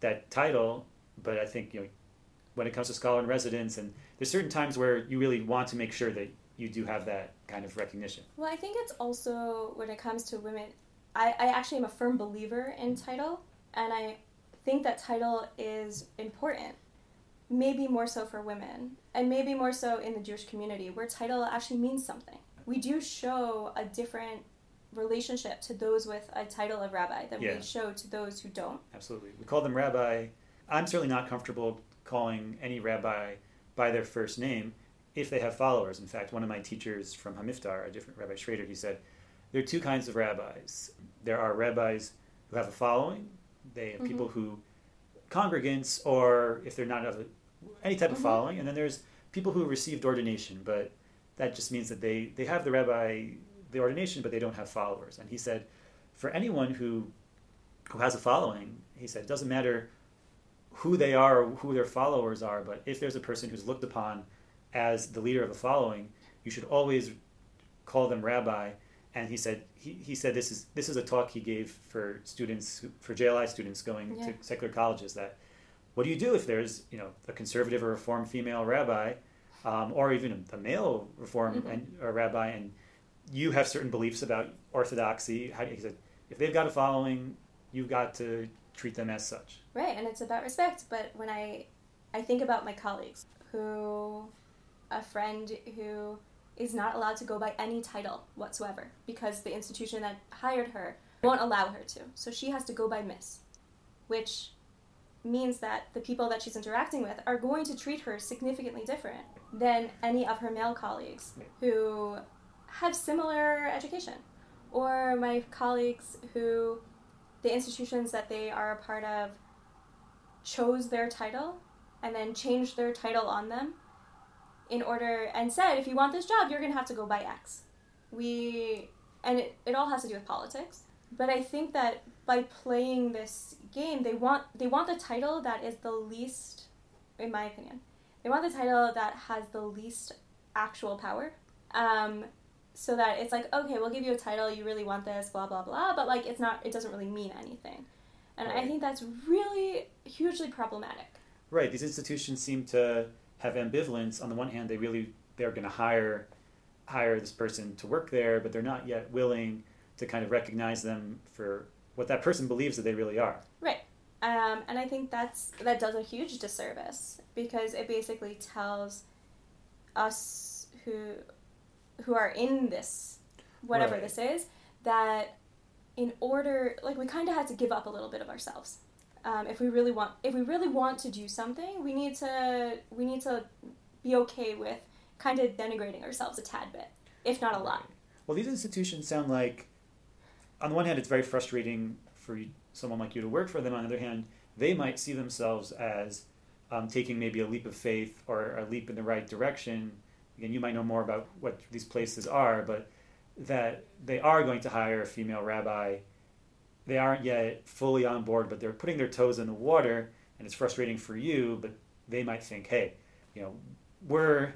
that title. But I think you know when it comes to scholar in residence, and there's certain times where you really want to make sure that you do have that kind of recognition. Well, I think it's also when it comes to women, I, I actually am a firm believer in title, and I think that title is important. Maybe more so for women, and maybe more so in the Jewish community, where title actually means something. We do show a different relationship to those with a title of rabbi that Yeah. we show to those who don't. Absolutely. We call them rabbi. I'm certainly not comfortable calling any rabbi by their first name if they have followers. In fact, one of my teachers from Hamivtar, a different Rabbi Schrader, he said, there are two kinds of rabbis. There are rabbis who have a following. They have Mhm. people who, congregants, or if they're not of any type of Mhm. following. And then there's people who received ordination, but that just means that they, they have the rabbi, the ordination, but they don't have followers. And he said, for anyone who who has a following, he said, it doesn't matter who they are or who their followers are, but if there's a person who's looked upon as the leader of a following, you should always call them rabbi. And he said he, he said this is this is a talk he gave for students for JLI students going Yeah. to secular colleges that what do you do if there's you know a conservative or reform female rabbi um, or even a male reform Mhm. and, or rabbi and you have certain beliefs about orthodoxy how he said if they've got a following you've got to treat them as such Right, and it's about respect. But when I, I think about my colleagues who, a friend who is not allowed to go by any title whatsoever because the institution that hired her won't allow her to. So she has to go by Miss, which means that the people that she's interacting with are going to treat her significantly different than any of her male colleagues who have similar education. Or my colleagues who the institutions that they are a part of chose their title and then changed their title on them in order and said if you want this job you're going to have to go by x. We and it, it all has to do with politics. But i think that by playing this game they want they want the title that is the least in my opinion they want the title that has the least actual power. Um, so that it's like okay we'll give you a title you really want this blah blah blah but like it's not it doesn't really mean anything and i think that's really hugely problematic Right. These institutions seem to have ambivalence. On the one hand, they really they're going to hire hire this person to work there, but they're not yet willing to kind of recognize them for what that person believes that they really are. Right. Um, and i think that's that does a huge disservice because it basically tells us who who are in this whatever Right. this is that in order like we kind of had to give up a little bit of ourselves um, if we really want if we really want to do something we need to we need to be okay with kind of denigrating ourselves a tad bit if not a lot Well, these institutions sound like, on the one hand, it's very frustrating for someone like you to work for them. On the other hand, they might see themselves as um, taking maybe a leap of faith or a leap in the right direction. Again, you might know more about what these places are, but that they are going to hire a female rabbi. They aren't yet fully on board, but they're putting their toes in the water, and it's frustrating for you. But they might think, hey, you know, we're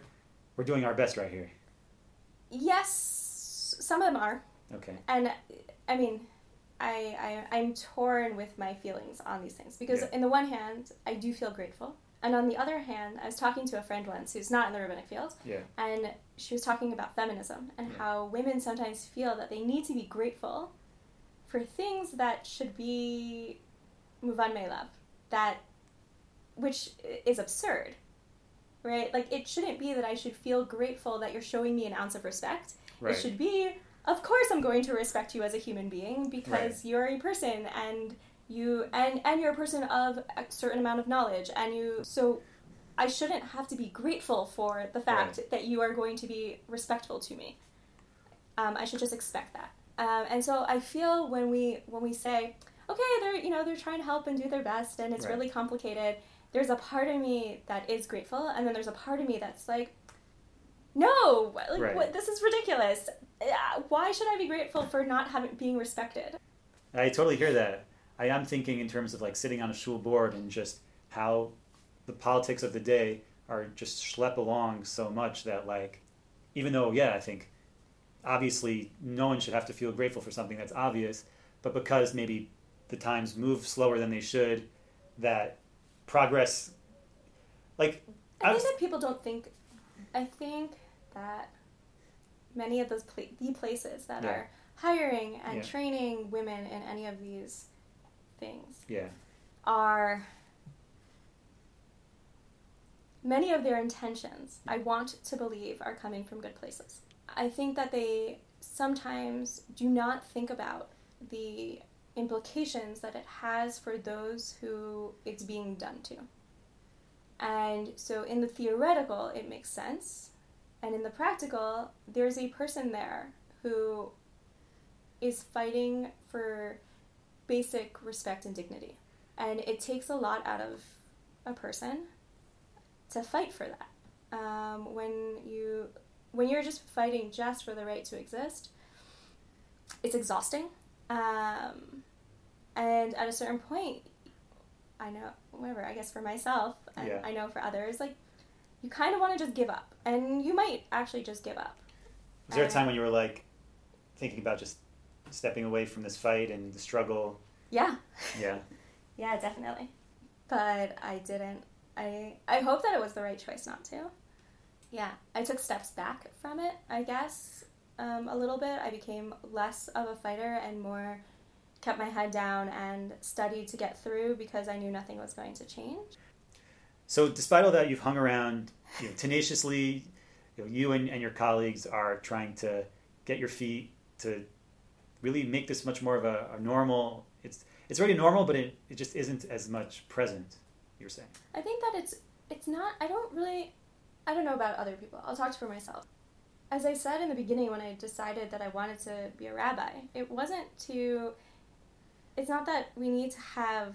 we're doing our best right here. yes some of them are Okay. and I mean, I, I I'm torn with my feelings on these things because Yeah. in the one hand, I do feel grateful, and on the other hand, I was talking to a friend once who's not in the rabbinic field, Yeah. and she was talking about feminism and Yeah. how women sometimes feel that they need to be grateful for things that should be muvan me'elav, that which is absurd. Right? Like it shouldn't be that I should feel grateful that you're showing me an ounce of respect. Right. It should be, of course, I'm going to respect you as a human being because you're a person and you and and you're a person of a certain amount of knowledge and you so I shouldn't have to be grateful for the fact that you are going to be respectful to me. Um, I should just expect that. Um, and so I feel when we when we say, okay, they're you know they're trying to help and do their best and it's Right. really complicated. There's a part of me that is grateful, and then there's a part of me that's like, no, like Right. what, this is ridiculous. Why should I be grateful for not having being respected? I totally hear that. I am thinking in terms of like sitting on a shul board and just how the politics of the day are just schlep along so much that like even though yeah I think obviously no one should have to feel grateful for something that's obvious but because maybe the times move slower than they should that progress like I I think was- that people don't think. I think that many of those pla- the places that Yeah. are hiring and Yeah. training women in any of these things yeah are many of their intentions. I want to believe are coming from good places. I think that they sometimes do not think about the implications that it has for those who it's being done to. And so, in the theoretical, it makes sense. And in the practical, there's a person there who is fighting for basic respect and dignity. And it takes a lot out of a person to fight for that. Um, when you when you're just fighting just for the right to exist, it's exhausting. Um, and at a certain point, I know, whatever, I guess for myself, and Yeah. I know for others, like, you kind of want to just give up. And you might actually just give up. was there a time when you were like thinking about just stepping away from this fight and the struggle Yeah. yeah Yeah, definitely. But I didn't. I I hope that it was the right choice not to. Yeah, I took steps back from it. I guess um, a little bit. I became less of a fighter and more kept my head down and studied to get through because I knew nothing was going to change. So, despite all that, you've hung around you know, tenaciously. You, know, you and, and your colleagues are trying to get your feet to really make this much more of a, a normal. It's it's already normal, but it, it just isn't as much present. You're saying, I think that it's it's not. I don't really. I don't know about other people. I'll talk for myself. As I said in the beginning, when I decided that I wanted to be a rabbi, it wasn't to. It's not that we need to have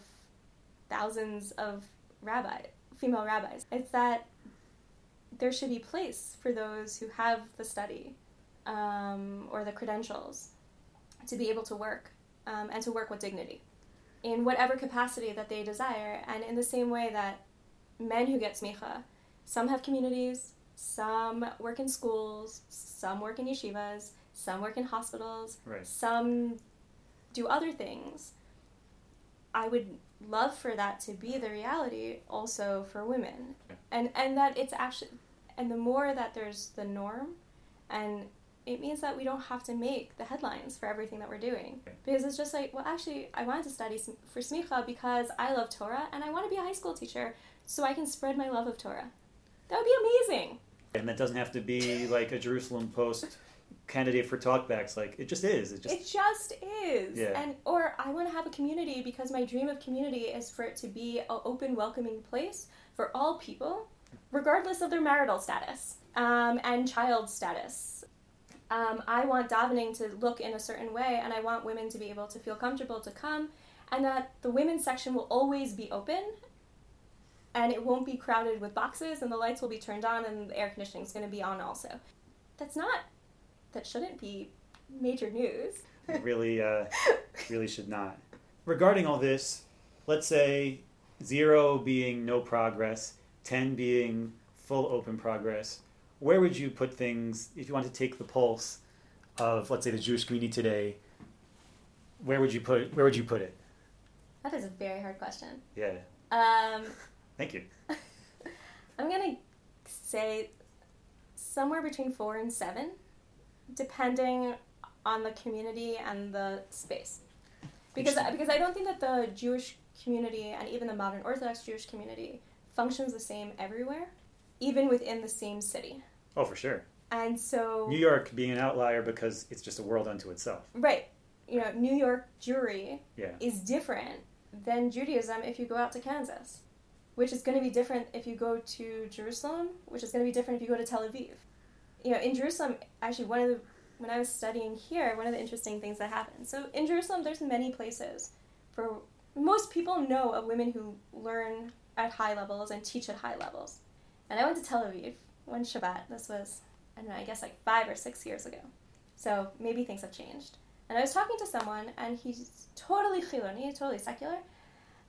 thousands of rabbi female rabbis. It's that there should be place for those who have the study um, or the credentials to be able to work um, and to work with dignity in whatever capacity that they desire. And in the same way that men who get smicha, some have communities, some work in schools, some work in yeshivas, some work in hospitals, right? some do other things. I would love for that to be the reality also for women. Yeah. And and that it's actually and the more that there's the norm and it means that we don't have to make the headlines for everything that we're doing. Because it's just like, well, actually, I wanted to study for smicha because I love Torah and I want to be a high school teacher so I can spread my love of Torah. That would be amazing. And that doesn't have to be like a Jerusalem Post candidate for talkbacks. Like it just is. It just it just is. Yeah. And or I want to have a community because my dream of community is for it to be an open, welcoming place for all people, regardless of their marital status um, and child status. Um, I want davening to look in a certain way, and I want women to be able to feel comfortable to come, and that the women's section will always be open. And it won't be crowded with boxes, and the lights will be turned on, and the air conditioning is going to be on also. That's not, that shouldn't be major news. really, uh, really should not. Regarding all this, let's say zero being no progress, ten being full open progress. Where would you put things if you want to take the pulse of, let's say, the Jewish community today? Where would you put? Where would you put it? That is a very hard question. Yeah, Um, thank you. I'm gonna say somewhere between four and seven, depending on the community and the space. Because because I don't think that the Jewish community and even the modern Orthodox Jewish community functions the same everywhere, even within the same city. Oh, for sure. And so New York being an outlier because it's just a world unto itself. right, you know, New York Jewry Yeah, is different than Judaism if you go out to Kansas, which is going to be different if you go to Jerusalem, which is going to be different if you go to Tel Aviv. You know, in Jerusalem, actually, one of the when I was studying here, one of the interesting things that happened. So in Jerusalem, there's many places for most people know of women who learn at high levels and teach at high levels. And I went to Tel Aviv one Shabbat. This was I don't know, I guess like five or six years ago. So maybe things have changed. And I was talking to someone, and he's totally chiloni, totally secular,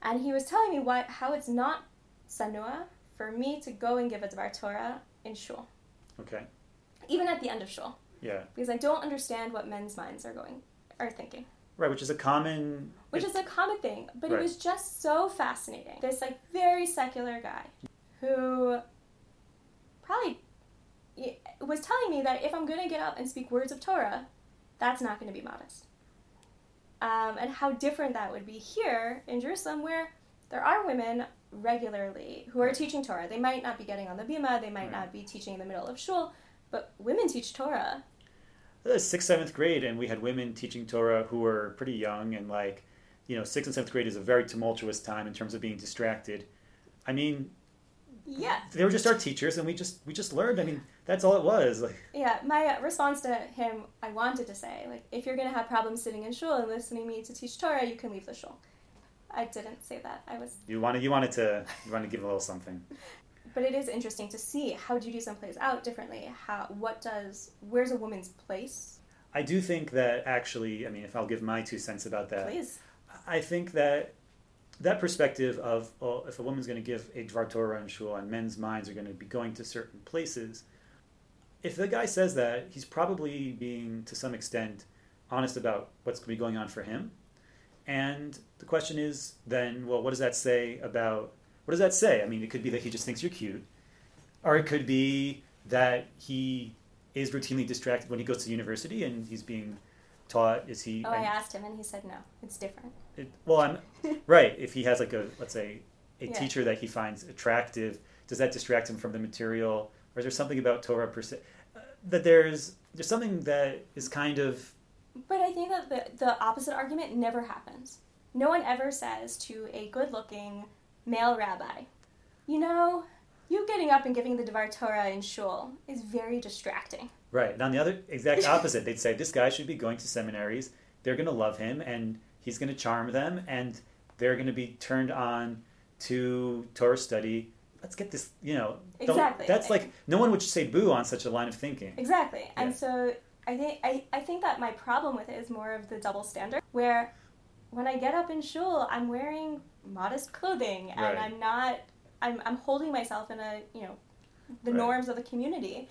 and he was telling me why how it's not sanua for me to go and give a Dvar Torah in shul, Okay. even at the end of shul, Yeah. because I don't understand what men's minds are going are thinking. Right, which is a common. which is a common thing, but Right. it was just so fascinating. This like very secular guy who probably was telling me that if I'm going to get up and speak words of Torah, that's not going to be modest. Um, and how different that would be here in Jerusalem, where there are women regularly who are Right. teaching Torah. They might not be getting on the bima, they might Right. not be teaching in the middle of shul, but women teach Torah. uh, sixth, seventh grade, and we had women teaching Torah who were pretty young, and like, you know, sixth and seventh grade is a very tumultuous time in terms of being distracted. I mean, Yeah, they were just our teachers, and we just we just learned. I mean, that's all it was. Like, Yeah, my response to him, I wanted to say, like, if you're gonna have problems sitting in shul and listening to me to teach Torah, you can leave the shul. I didn't say that. I was, you wanted you wanted to you wanted to give a little something. but it is interesting to see how Judaism plays out differently. How, what does, where's a woman's place? I do think that actually, I mean, if I'll give my two cents about that, Please. I think that that perspective of oh, if a woman's going to give a Dvar Torah in shul and men's minds are going to be going to certain places, if the guy says that, he's probably being to some extent honest about what's going to be going on for him. And the question is then, well, what does that say about what does that say? I mean, it could be that he just thinks you're cute, or it could be that he is routinely distracted when he goes to university and he's being taught. Is he? Oh, I asked him and he said no, it's different. It, well, I'm right. If he has like a let's say a Yeah. teacher that he finds attractive, does that distract him from the material, or is there something about Torah per se uh, that there's there's something that is kind of But I think that the, the opposite argument never happens. No one ever says to a good looking male rabbi, you know, you getting up and giving the Devar Torah in shul is very distracting. right. And on the other exact opposite, they'd say this guy should be going to seminaries. They're going to love him, and he's going to charm them, and they're going to be turned on to Torah study. Let's get this, you know. Exactly. That's like no one would say boo on such a line of thinking. Exactly. And so I think I, I think that my problem with it is more of the double standard where when I get up in shul I'm wearing modest clothing and Right. I'm not I'm I'm holding myself in a you know the Right. norms of the community.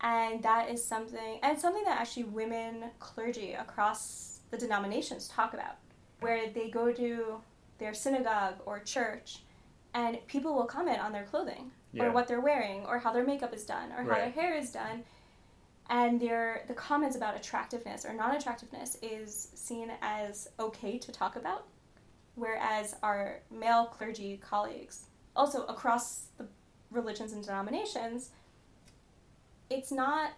And that is something and something that actually women clergy across the denominations talk about. Where they go to their synagogue or church and people will comment on their clothing Yeah. or what they're wearing or how their makeup is done or how their hair is done and their the comments about attractiveness or non-attractiveness is seen as okay to talk about whereas our male clergy colleagues also across the religions and denominations it's not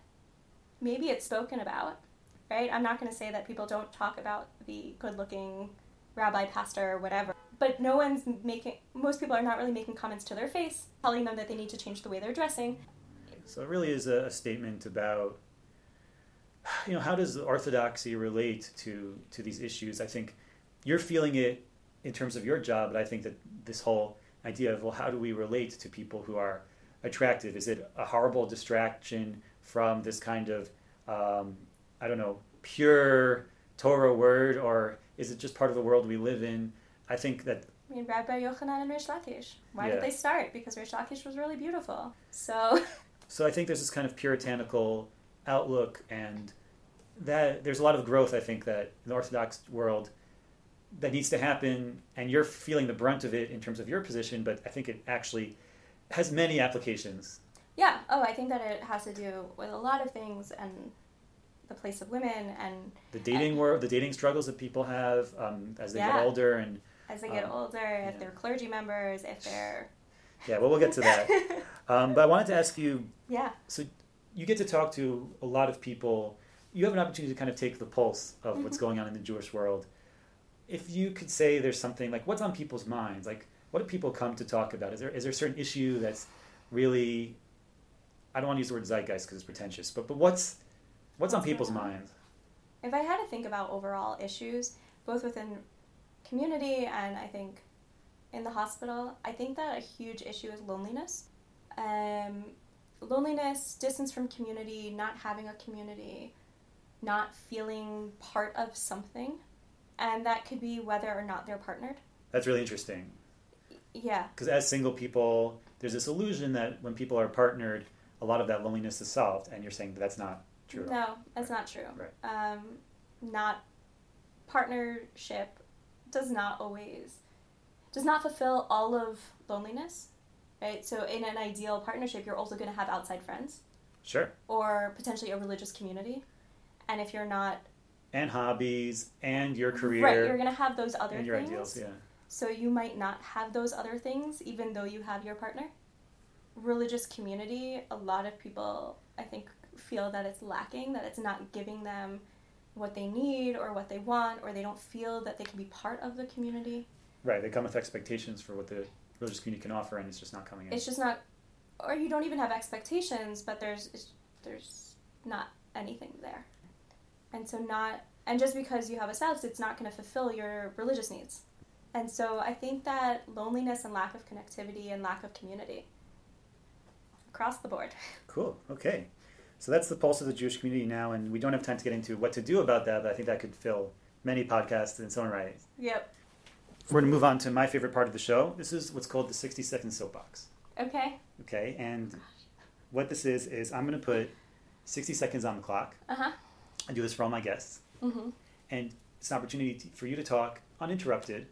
maybe it's spoken about right i'm not going to say that people don't talk about the good looking rabbi pastor or whatever but no one's making most people are not really making comments to their face telling them that they need to change the way they're dressing So it really is a, a statement about, you know, how does orthodoxy relate to to these issues? I think you're feeling it in terms of your job, but I think that this whole idea of well, how do we relate to people who are attractive? Is it a horrible distraction from this kind of, um, I don't know, pure Torah word, or is it just part of the world we live in? I think that I mean, Rabbi Yochanan and Rish Lakish. Why Yeah. did they start? Because Rish Lakish was really beautiful. So, So I think there's this kind of puritanical outlook, and that there's a lot of growth. I think that in the Orthodox world that needs to happen, and you're feeling the brunt of it in terms of your position. But I think it actually has many applications. yeah. Oh, I think that it has to do with a lot of things and the place of women and The dating world, the dating struggles that people have um, as they Yeah. get older, and as they get Um, older, if yeah. they're clergy members, if they're. yeah, well, we'll get to that. Um, but I wanted to ask you yeah. So you get to talk to a lot of people. You have an opportunity to kind of take the pulse of what's Mhm. going on in the Jewish world. If you could say there's something like what's on people's minds, like what do people come to talk about? Is there is there a certain issue that's really I don't want to use the word zeitgeist because it's pretentious, but but what's what's on people's minds? If I had to think about overall issues, both within community and I think in the hospital, I think that a huge issue is loneliness. Um, loneliness, distance from community, not having a community, not feeling part of something. And that could be whether or not they're partnered. That's really interesting. Yeah. Because as single people, there's this illusion that when people are partnered, a lot of that loneliness is solved, and you're saying that that's not true. No, that's not true. Right. Um, not partnership does not always does not fulfill all of loneliness, right? So in an ideal partnership, you're also going to have outside friends Sure. or potentially a religious community, and if you're not And hobbies, and your career, right, you're going to have those other things. and your things. ideals. Yeah. So you might not have those other things, even though you have your partner. Religious community, a lot of people, I think, feel that it's lacking, that it's not giving them what they need or what they want, or they don't feel that they can be part of the community. Right. They come with expectations for what the religious community can offer, and it's just not coming in. It's just not, or you don't even have expectations, but there's it's- there's not anything there, and so not, and just because you have a spouse, it's not going to fulfill your religious needs, and so I think that loneliness and lack of connectivity and lack of community across the board. Cool. Okay. So that's the pulse of the Jewish community now, and we don't have time to get into what to do about that, but I think that could fill many podcasts in its own right. Yep. We're going to move on to my favorite part of the show. This is what's called the 60 second soapbox. Okay. Okay. And what this is, is I'm going to put 60 seconds on the clock. Uh huh. I do this for all my guests. Mm-hmm. And it's an opportunity to, for you to talk uninterrupted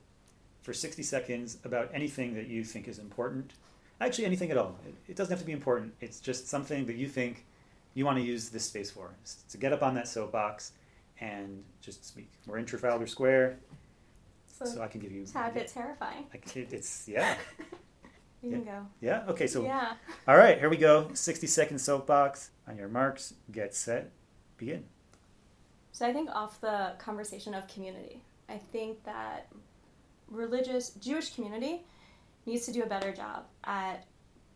for 60 seconds about anything that you think is important. Actually, anything at all. It, it doesn't have to be important. It's just something that you think you want to use this space for. To get up on that soapbox and just speak. We're in Trafalgar Square, So, so I can give you. it's a bit terrifying. I can, it's yeah, You can go. yeah. Okay, so yeah. all right, here we go. 60 second soapbox. On your marks, get set, begin. So I think off the conversation of community, I think that religious Jewish community needs to do a better job at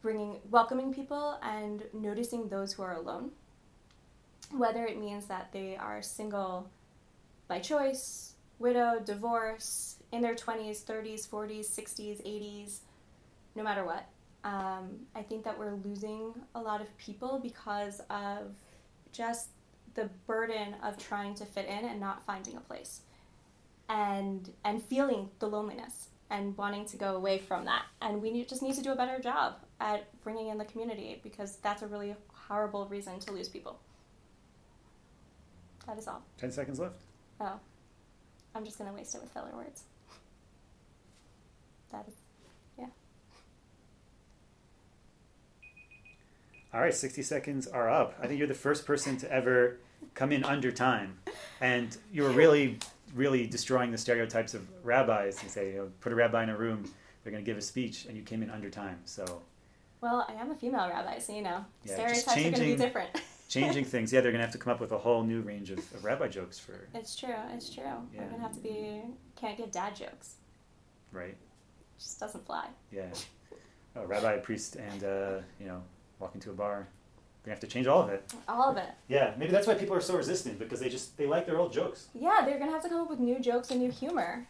bringing welcoming people and noticing those who are alone. Whether it means that they are single by choice, widow, divorce, in their 20s, 30s, 40s, 60s, 80s, no matter what. Um, I think that we're losing a lot of people because of just the burden of trying to fit in and not finding a place and and feeling the loneliness and wanting to go away from that and we need, just need to do a better job at bringing in the community because that's a really horrible reason to lose people that is all 10 seconds left. oh i'm just going to waste it with filler words That is, yeah. All right, 60 seconds are up. I think you're the first person to ever come in under time. And you were really, really destroying the stereotypes of rabbis. You say, you know, put a rabbi in a room, they're going to give a speech, and you came in under time. So well i am a female rabbi so you know Yeah, stereotypes are going to be changing- different changing things. Yeah, they're going to have to come up with a whole new range of, of rabbi jokes for, it's true it's true Yeah. we're going to have to be can't give dad jokes right? just doesn't fly Yeah. A rabbi, a priest, and, uh, you know, walk into a bar. We're going to have to change all of it. all of it Yeah, maybe that's why people are so resistant, because they just, they like their old jokes. Yeah, they're gonna have to come up with new jokes and new humor.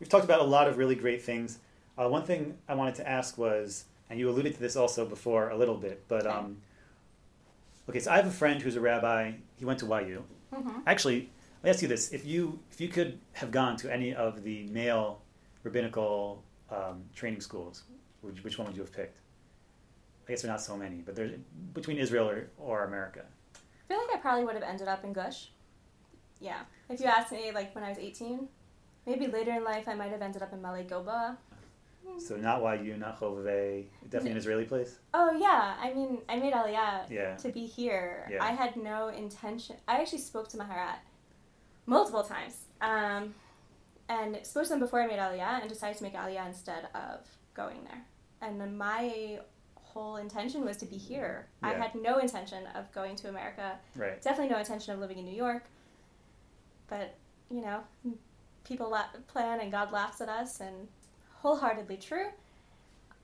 We've talked about a lot of really great things. Uh, one thing I wanted to ask was, and you alluded to this also before a little bit, but Okay. um, okay. So I have a friend who's a rabbi. He went to YU. Mm-hmm. Actually, let me ask you this: if you if you could have gone to any of the male rabbinical um, training schools, which, which one would you have picked? I guess there are not so many, but there's between Israel or, or America. I feel like I probably would have ended up in Gush. Yeah. If you asked me, like when I was 18, maybe later in life I might have ended up in Ma'ale Gilboa. So not YU, not Chovevei, definitely an Israeli place. Oh yeah, I mean, I made Aliyah Yeah. to be here. Yeah. I had no intention. I actually spoke to Maharat multiple times, um, and spoke to them before I made Aliyah, and decided to make Aliyah instead of going there. And then my whole intention was to be here. I had no intention of going to America. Right. Definitely no intention of living in New York. But you know, people la- plan and God laughs at us, and wholeheartedly true.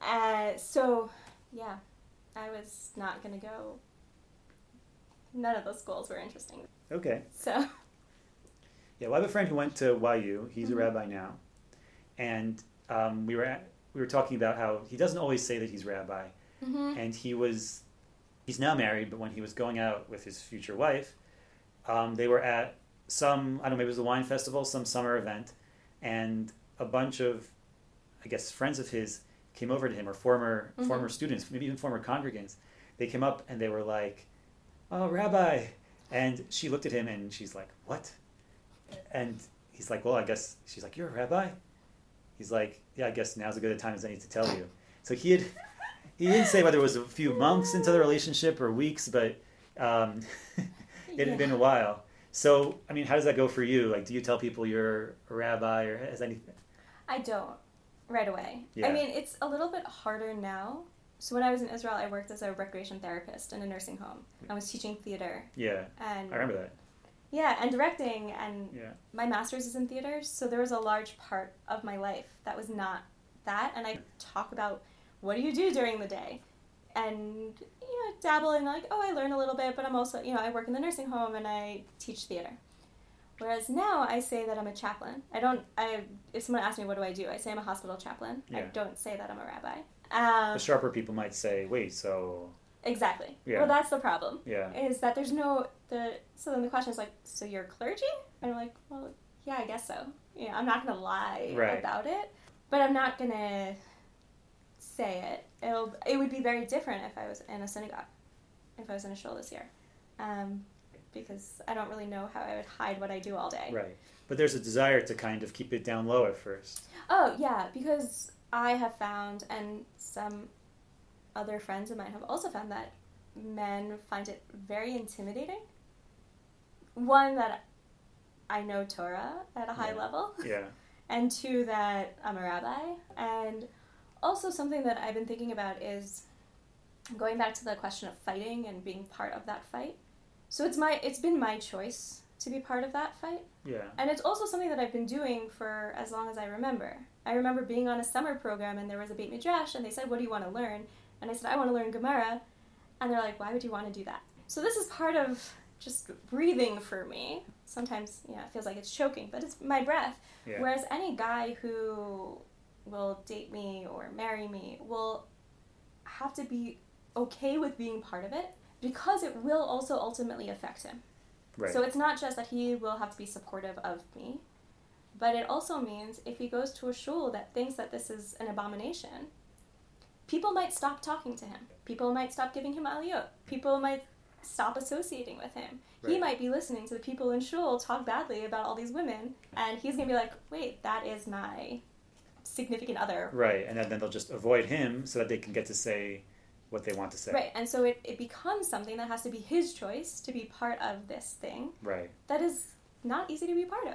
Uh, so, yeah, I was not gonna go. None of those schools were interesting. Okay. So, Yeah, well, I have a friend who went to YU. He's Mhm. a rabbi now, and um, we were at, we were talking about how he doesn't always say that he's rabbi, Mhm. and he was He's now married, but when he was going out with his future wife, um, they were at some, I don't know, maybe it was a wine festival, some summer event, and a bunch of, I guess, friends of his came over to him, or former Mhm. former students, maybe even former congregants. They came up and they were like, "Oh, Rabbi," and she looked at him and she's like, "What?" And he's like, "Well, I guess." She's like, "You're a rabbi." He's like, "Yeah, I guess now's as good a time as any to tell you." So he had, he didn't say whether it was a few months into the relationship or weeks, but um, it had been a while. So, I mean, how does that go for you? Like, do you tell people you're a rabbi, or has anything? I don't right away. Yeah. I mean, it's a little bit harder now. So when I was in Israel, I worked as a recreation therapist in a nursing home. I was teaching theater Yeah, and I remember that. yeah, and directing and Yeah, my master's is in theater, so there was a large part of my life that was not that. And I talk about what do you do during the day, and you know, dabble in like, oh, I learn a little bit, but I'm also, you know, I work in the nursing home and I teach theater. Whereas now I say that I'm a chaplain. I don't. I if someone asks me what do I do, I say I'm a hospital chaplain. I don't say that I'm a rabbi. Um, the sharper people might say, "Wait, so exactly. Yeah. Well, that's the problem. yeah, is that there's no the so then the question is like so you're clergy and i'm like well yeah i guess so yeah i'm not gonna lie Right. about it but i'm not gonna say it it'll it would be very different if i was in a synagogue if i was in a shul this year um, because i don't really know how i would hide what i do all day right." But there's a desire to kind of keep it down low at first. Oh, yeah, because I have found, and some other friends of mine have also found that men find it very intimidating. One, that I know Torah at a high Yeah. level, Yeah, and two, that I'm a rabbi. And also, something that I've been thinking about is going back to the question of fighting and being part of that fight. So it's my it's been my choice to be part of that fight. yeah, And it's also something that I've been doing for as long as I remember. I remember being on a summer program and there was a Beit Midrash and they said, What do you want to learn? And I said, I want to learn Gemara. And they're like, Why would you want to do that? So this is part of just breathing for me. Sometimes, you know, it feels like it's choking, but it's my breath. yeah, Whereas any guy who will date me or marry me will have to be okay with being part of it because it will also ultimately affect him. right. So it's not just that he will have to be supportive of me, but it also means if he goes to a shul that thinks that this is an abomination, people might stop talking to him. People might stop giving him aliyot. People might stop associating with him. He might be listening to the people in shul talk badly about all these women, and he's gonna be like, "Wait, that is my significant other." right, and then, then they'll just avoid him so that they can get to say what they want to say. Right, and so it, it becomes something that has to be his choice to be part of this thing Right. that is not easy to be part of.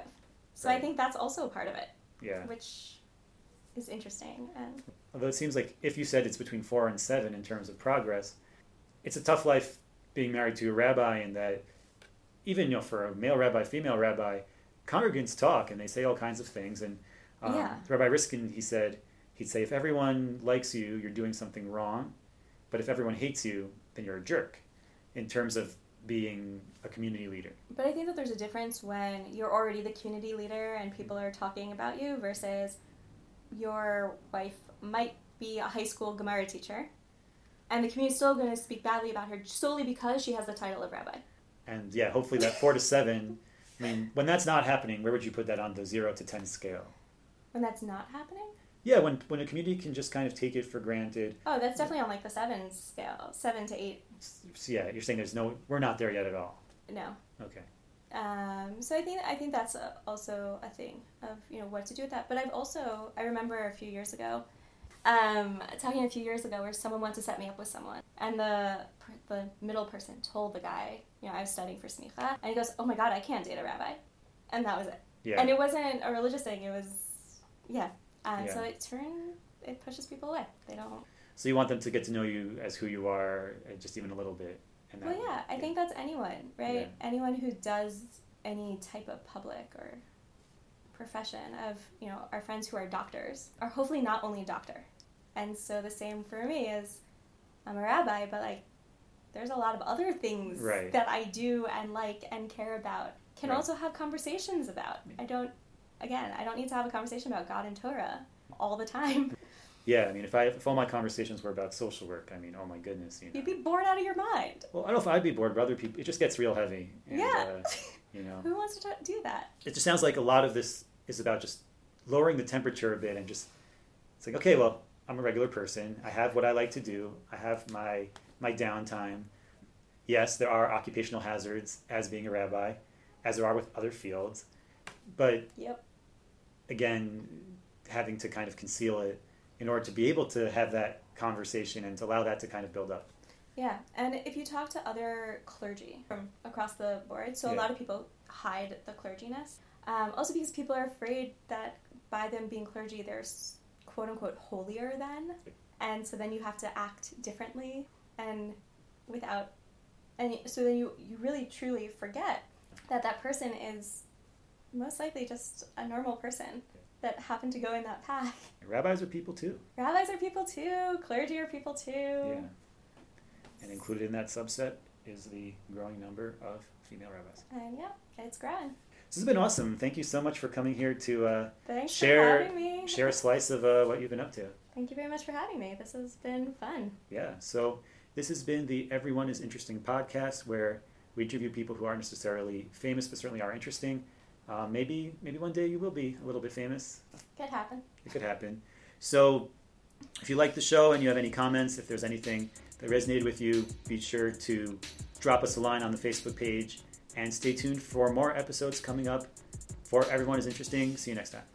So I think that's also a part of it, Yeah. which is interesting. And Although it seems like if you said it's between four and seven in terms of progress, it's a tough life being married to a rabbi, and that even you know for a male rabbi, female rabbi, congregants talk and they say all kinds of things. And um, Yeah. Rabbi Riskin, he said, he'd say if everyone likes you, you're doing something wrong, but if everyone hates you, then you're a jerk. In terms of being a community leader. but I think that there's a difference when you're already the community leader and people are talking about you versus your wife might be a high school Gemara teacher, and the community is still going to speak badly about her solely because she has the title of rabbi. And yeah, hopefully that four to seven. I mean, when that's not happening, where would you put that on the zero to ten scale? When that's not happening, Yeah, when when a community can just kind of take it for granted. oh, that's definitely on like the seven scale, seven to eight. So yeah, you're saying there's no, we're not there yet at all. No. Okay. Um, so I think I think that's a, also a thing of you know what to do with that. But I've also I remember a few years ago, um, talking a few years ago where someone wanted to set me up with someone, and the the middle person told the guy you know I was studying for smicha, and he goes, "Oh my God, I can't date a rabbi," and that was it. Yeah. And it wasn't a religious thing; it was yeah. And Yeah. so it turned it pushes people away. They don't. so you want them to get to know you as who you are, uh, just even a little bit. And Well, yeah, I think that's anyone, right? Yeah. Anyone who does any type of public or profession of, you know, our friends who are doctors are hopefully not only a doctor. And so the same for me is I'm a rabbi, but like there's a lot of other things Right. that I do and like and care about. Can Right. also have conversations about. I don't again, I don't need to have a conversation about God and Torah all the time. Yeah, I mean, if I if all my conversations were about social work, I mean, oh my goodness, you know. You'd be bored out of your mind. Well, I don't know if I'd be bored, but other people, it just gets real heavy. And, yeah. Uh, you know, Who wants to t- do that? it just sounds like a lot of this is about just lowering the temperature a bit and just it's like, okay, well, I'm a regular person. I have what I like to do. I have my my downtime. Yes, there are occupational hazards as being a rabbi, as there are with other fields, but Yep. Again, having to kind of conceal it in order to be able to have that conversation and to allow that to kind of build up. Yeah, and if you talk to other clergy from across the board, so a lot of people hide the clerginess. Um, also, because people are afraid that by them being clergy, they're quote unquote holier than, and so then you have to act differently and without, and so then you you really truly forget that that person is most likely just a normal person that happened to go in that path. Rabbis are people too. Rabbis are people too. Clergy are people too. Yeah. And included in that subset is the growing number of female rabbis. And yeah, it's growing. This has been awesome. Thank you so much for coming here to uh, Share- me. share a slice of uh, what you've been up to. Thank you very much for having me. This has been fun. Yeah. So this has been the Everyone is Interesting podcast where we interview people who aren't necessarily famous but certainly are interesting. Uh, maybe maybe one day you will be a little bit famous. Could happen. It could happen. So if you like the show and you have any comments, if there's anything that resonated with you, be sure to drop us a line on the Facebook page and stay tuned for more episodes coming up. For Everyone is Interesting. See you next time.